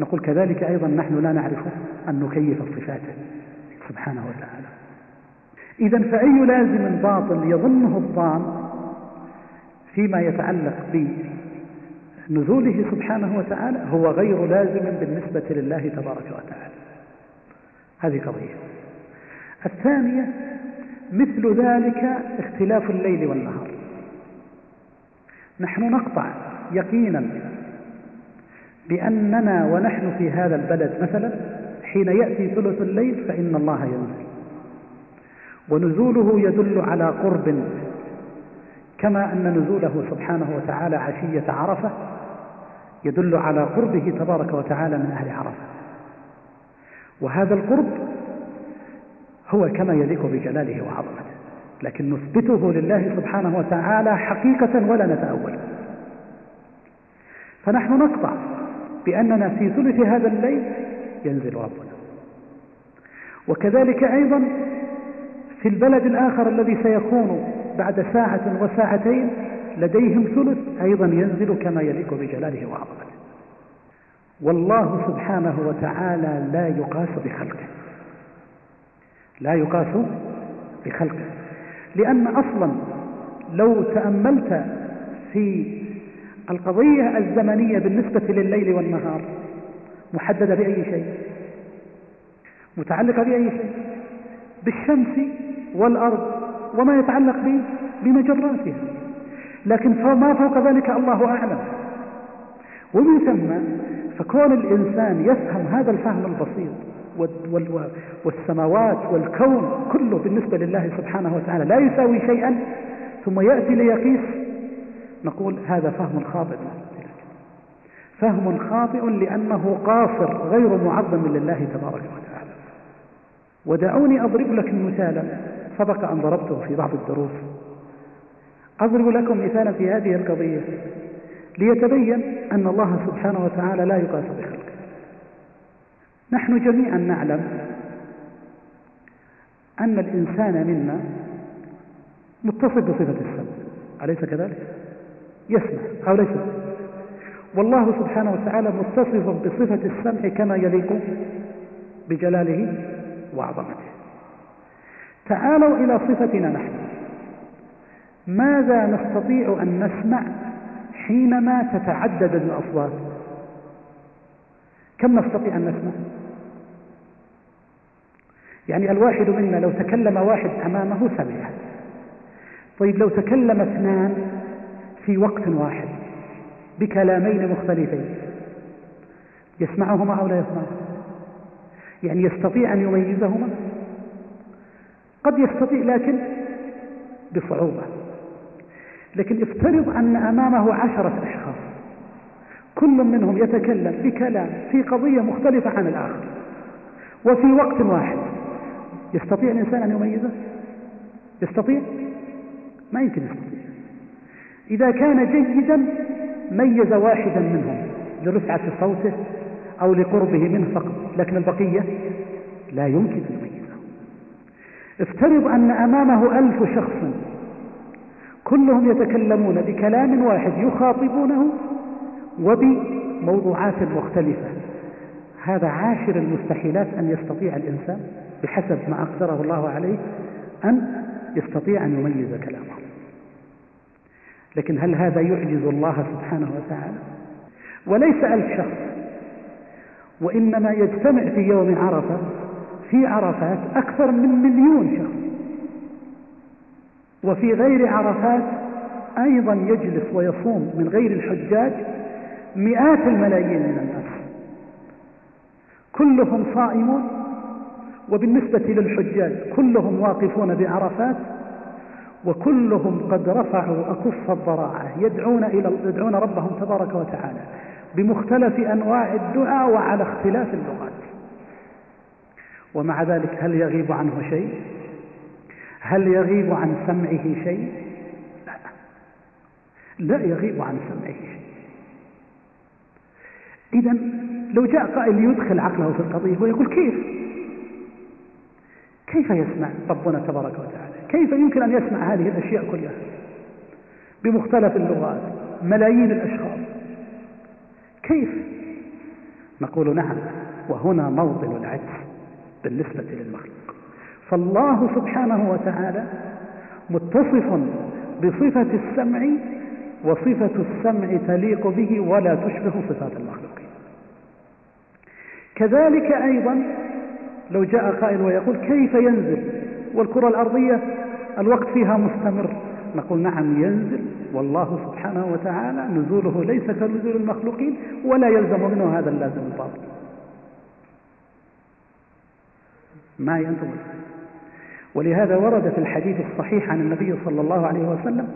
نقول كذلك أيضا نحن لا نعرف أن نكيف صفاته. سبحانه وتعالى. إذا فأي لازم باطل يظنه الظان فيما يتعلق بنزوله سبحانه وتعالى هو غير لازم بالنسبة لله تبارك وتعالى. هذه قضية. الثانية مثل ذلك اختلاف الليل والنهار. نحن نقطع يقينا بأننا ونحن في هذا البلد مثلا حين يأتي ثلث الليل فإن الله ينزل. ونزوله يدل على قرب كما أن نزوله سبحانه وتعالى عشية عرفة يدل على قربه تبارك وتعالى من أهل عرفة. وهذا القرب هو كما يليق بجلاله وعظمته. لكن نثبته لله سبحانه وتعالى حقيقة ولا نتأول. فنحن نقطع بأننا في ثلث هذا الليل ينزل ربنا. وكذلك أيضا في البلد الآخر الذي سيكون بعد ساعة وساعتين لديهم ثلث أيضا ينزل كما يليق بجلاله وعظمته. والله سبحانه وتعالى لا يقاس بخلقه. لا يقاس بخلقه لأن أصلا لو تأملت في القضية الزمنية بالنسبة لليل والنهار محددة بأي شيء؟ متعلقة بأي شيء؟ بالشمس والأرض وما يتعلق بمجراتها. لكن ما فوق ذلك الله أعلم. ومن ثم فكون الإنسان يفهم هذا الفهم البسيط والسماوات والكون كله بالنسبة لله سبحانه وتعالى. لا يساوي شيئا. ثم يأتي ليقيس. نقول هذا فهم خاطئ. فهم خاطئ لأنه قاصر غير معظم لله تبارك وتعالى. ودعوني أضرب لكم مثالا. سبق أن ضربته في بعض الدروس. أضرب لكم مثالا في هذه القضية. ليتبين أن الله سبحانه وتعالى لا يقاس بخلقه. نحن جميعا نعلم أن الإنسان منا متصف بصفة السمع. أليس كذلك؟ يسمع. أو ليس. والله سبحانه وتعالى متصف بصفة السمع كما يليق بجلاله وعظمته. تعالوا إلى صفتنا نحن. ماذا نستطيع أن نسمع حينما تتعدد الأصوات؟ كم نستطيع أن نسمع؟ يعني الواحد منا لو تكلم واحد أمامه سمع. طيب لو تكلم اثنان في وقت واحد بكلامين مختلفين يسمعهما أو لا يسمعهما؟ يعني يستطيع أن يميزهما؟ قد يستطيع لكن بصعوبة. لكن افترض أن أمامه عشرة أشخاص كل منهم يتكلم بكلام في قضية مختلفة عن الآخر وفي وقت واحد يستطيع الإنسان أن يميزه؟ يستطيع؟ ما يمكن يستطيع. إذا كان جيدا ميز واحدا منهم لرفعة صوته أو لقربه منه فقط لكن البقية لا يمكن يميزه. افترض أن أمامه ألف شخص كلهم يتكلمون بكلام واحد يخاطبونه وبموضوعات مختلفة. هذا عاشر المستحيلات أن يستطيع الإنسان؟ بحسب ما أقدره الله عليه أن يستطيع أن يميز كلامه. لكن هل هذا يعجز الله سبحانه وتعالى؟ وليس ألف شخص. وإنما يجتمع في يوم عرفة في عرفات أكثر من مليون شخص. وفي غير عرفات أيضا يجلس ويصوم من غير الحجاج مئات الملايين من الناس. كلهم صائمون وبالنسبة للحجاج كلهم واقفون بعرفات وكلهم قد رفعوا أكف الضراعة يدعون, إلى يدعون ربهم تبارك وتعالى بمختلف أنواع الدعاء وعلى اختلاف اللغات. ومع ذلك هل يغيب عنه شيء؟ هل يغيب عن سمعه شيء؟ لا. لا يغيب عن سمعه شيء. إذا لو جاء قائل يدخل عقله في القضية ويقول كيف؟ كيف يسمع ربنا تبارك وتعالى؟ كيف يمكن أن يسمع هذه الأشياء كلها؟ بمختلف اللغات ملايين الأشخاص. كيف؟ نقول نعم وهنا موطن العجز بالنسبة للمخلوق. فالله سبحانه وتعالى متصف بصفة السمع وصفة السمع تليق به ولا تشبه صفات المخلوقين. كذلك أيضا لو جاء قائل ويقول كيف ينزل؟ والكرة الأرضية الوقت فيها مستمر. نقول نعم ينزل والله سبحانه وتعالى نزوله ليس كنزول المخلوقين ولا يلزم منه هذا اللازم الباطل ما أنتم؟ ولهذا ورد في الحديث الصحيح عن النبي صلى الله عليه وسلم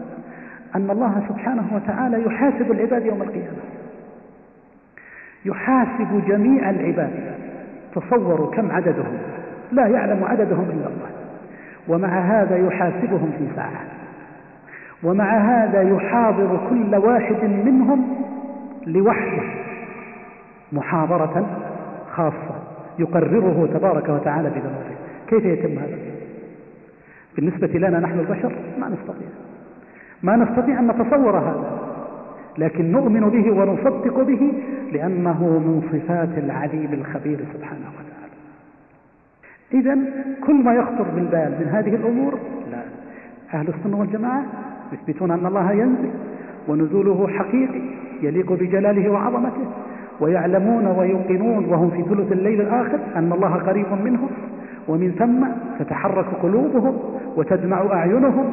أن الله سبحانه وتعالى يحاسب العباد يوم القيامة. يحاسب جميع العباد. تصوروا كم عددهم. لا يعلم عددهم إلا الله. ومع هذا يحاسبهم في ساعة. ومع هذا يحاضر كل واحد منهم لوحده محاضرة خاصة يقرره تبارك وتعالى بذنوبه كيف يتم هذا؟ بالنسبة لنا نحن البشر ما نستطيع. ما نستطيع أن نتصور هذا. لكن نؤمن به ونصدق به لأنه من صفات العليم الخبير سبحانه وتعالى. إذا كل ما يخطر بالبال من هذه الأمور لا. أهل السنة والجماعة يثبتون أن الله ينزل ونزوله حقيقي يليق بجلاله وعظمته ويعلمون ويوقنون وهم في ثلث الليل الآخر أن الله قريب منهم ومن ثم تتحرك قلوبهم وتدمع أعينهم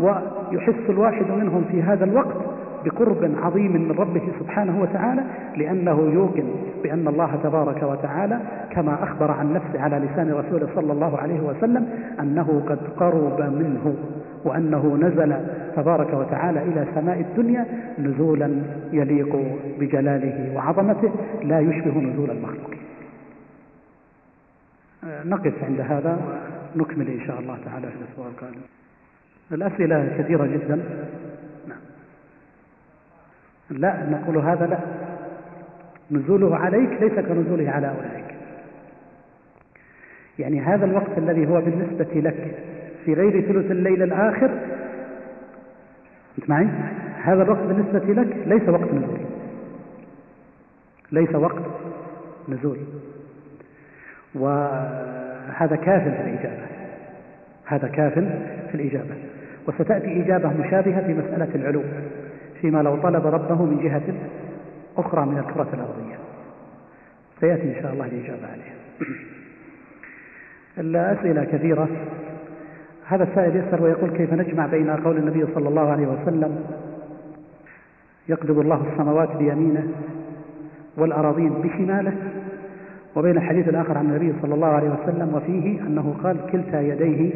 ويحس الواحد منهم في هذا الوقت بقرب عظيم من ربه سبحانه وتعالى لأنه يوقن بأن الله تبارك وتعالى كما أخبر عن نفسه على لسان رسوله صلى الله عليه وسلم أنه قد قرب منه وأنه نزل تبارك وتعالى إلى سماء الدنيا نزولا يليق بجلاله وعظمته لا يشبه نزول المخلوقين نقف عند هذا ونكمل إن شاء الله تعالى في الأسبوع القادم. الأسئلة كثيرة جدا. لا نقول هذا لا. نزوله عليك ليس كنزوله على أولئك. يعني هذا الوقت الذي هو بالنسبة لك في غير ثلث الليل الآخر أنت معي؟ هذا الوقت بالنسبة لك ليس وقت نزول. ليس وقت نزول. وهذا كاف في الإجابة. هذا كاف في الإجابة. وستأتي إجابة مشابهة في مسألة العلو. فيما لو طلب ربه من جهة أخرى من الكرة الأرضية. سيأتي إن شاء الله الإجابة عليها. الأسئلة كثيرة. هذا السائل يسأل ويقول كيف نجمع بين قول النبي صلى الله عليه وسلم يقبض الله السماوات بيمينه والأراضين بشماله وبين الحديث الآخر عن النبي صلى الله عليه وسلم وفيه أنه قال كلتا يديه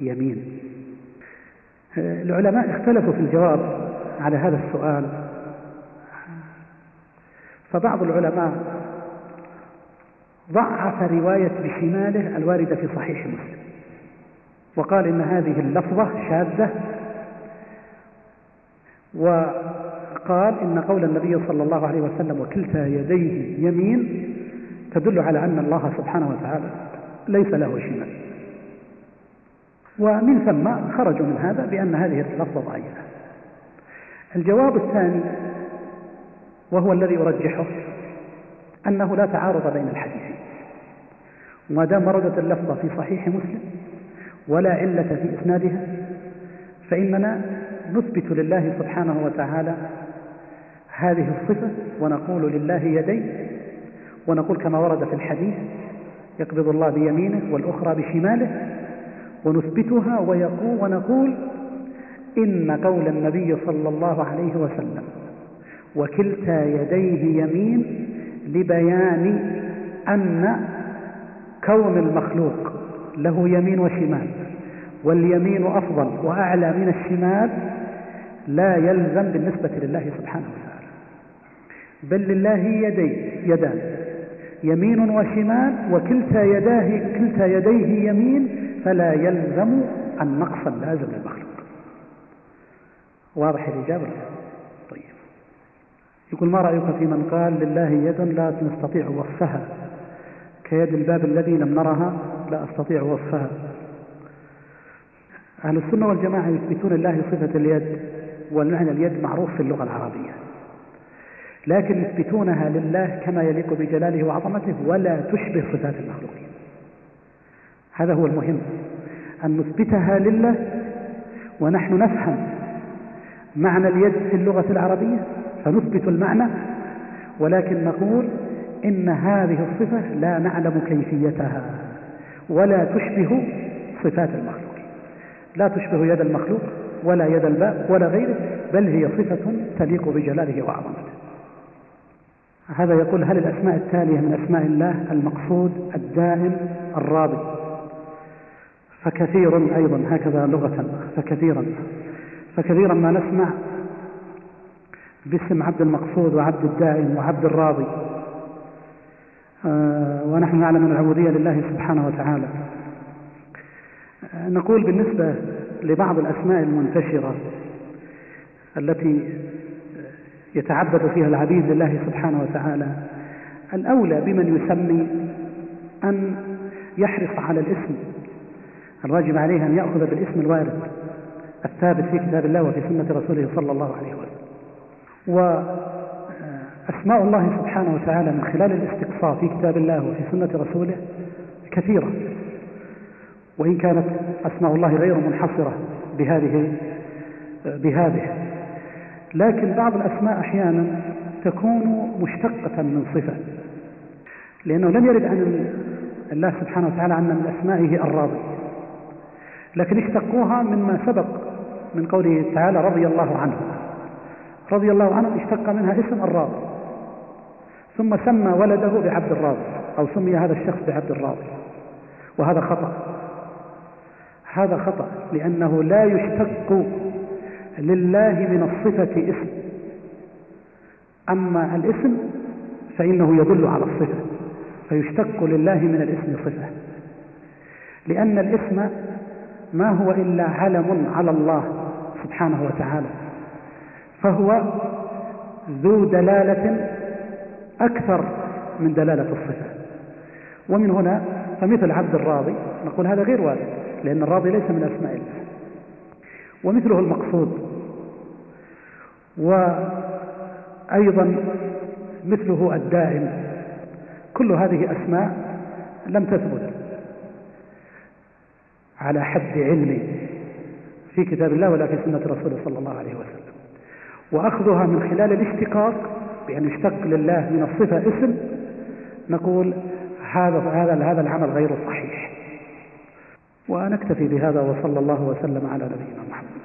يمين. العلماء اختلفوا في الجواب على هذا السؤال. فبعض العلماء ضعف رواية بشماله الواردة في صحيح مسلم وقال إن هذه اللفظة شاذة وقال إن قول النبي صلى الله عليه وسلم وكلتا يديه يمين تدل على أن الله سبحانه وتعالى ليس له شمال. ومن ثم خرجوا من هذا بأن هذه اللفظة ضعيفة. الجواب الثاني وهو الذي أرجحه أنه لا تعارض بين الحديثين وما دام وردت اللفظة في صحيح مسلم ولا علة في إسنادها فإننا نثبت لله سبحانه وتعالى هذه الصفة ونقول لله يدين ونقول كما ورد في الحديث يقبض الله بيمينه والأخرى بشماله ونثبتها ويقول ونقول إن قول النبي صلى الله عليه وسلم وكلتا يديه يمين لبيان أن كون المخلوق له يمين وشمال واليمين أفضل وأعلى من الشمال لا يلزم بالنسبة لله سبحانه وتعالى. بل لله يدي يدان يمين وشمال وكلتا يداه كلتا يديه يمين فلا يلزم النقص اللازم للمخلوق واضح الإجابة طيب. يقول ما رأيك في من قال لله يد لا نستطيع وصفها؟ كيد الباب الذي لم نرها لا أستطيع وصفها. أهل السنة والجماعة يثبتون الله صفة اليد والمعنى اليد معروف في اللغة العربية. لكن يثبتونها لله كما يليق بجلاله وعظمته ولا تشبه صفات المخلوقين. هذا هو المهم. أن نثبتها لله ونحن نفهم معنى اليد في اللغة العربية؟ فنثبت المعنى. ولكن نقول إن هذه الصفة لا نعلم كيفيتها ولا تشبه صفات المخلوق. لا تشبه يد المخلوق ولا يد الباب ولا غيره بل هي صفة تليق بجلاله وعظمته. هذا يقول هل الأسماء التالية من أسماء الله المقصود الدائم الراضي فكثير أيضا هكذا لغة فكثيرا. فكثيرا ما نسمع باسم عبد المقصود وعبد الدائم وعبد الراضي. آه، ونحن نعلم أن العبودية لله سبحانه وتعالى. آه، نقول بالنسبة لبعض الأسماء المنتشرة التي يتعبد فيها العبيد لله سبحانه وتعالى الأولى بمن يسمي أن يحرص على الاسم الواجب عليه أن يأخذ بالاسم الوارد. الثابت في كتاب الله وفي سنة رسوله صلى الله عليه وسلم. وأسماء الله سبحانه وتعالى من خلال الاستقصاء في كتاب الله وفي سنة رسوله كثيرة. وإن كانت أسماء الله غير منحصرة بهذه بهذه. لكن بعض الأسماء أحيانا تكون مشتقة من صفة لأنه لم يرد عن الله سبحانه وتعالى عن من أسمائه الراضي لكن اشتقوها مما سبق من قوله تعالى رضي الله عنه. رضي الله عنه اشتق منها اسم الراضي. ثم سمى ولده بعبد الراضي أو سمي هذا الشخص بعبد الراضي. وهذا خطأ. هذا خطأ لأنه لا يشتق لله من الصفة اسم. أما الاسم فإنه يدل على الصفة فيشتق لله من الاسم صفة. لأن الاسم ما هو إلا علم على الله. سبحانه وتعالى فهو ذو دلالة أكثر من دلالة الصفة. ومن هنا فمثل عبد الراضي نقول هذا غير وارد لأن الراضي ليس من أسماء الله. ومثله المقصود وأيضا مثله الدائم كل هذه أسماء لم تثبت على حد علمي. في كتاب الله ولا في سنة رسوله صلى الله عليه وسلم. وأخذها من خلال الاشتقاق بأن يشتق لله من الصفة اسم. نقول هذا هذا هذا العمل غير صحيح. ونكتفي بهذا وصلى الله وسلم على نبينا محمد.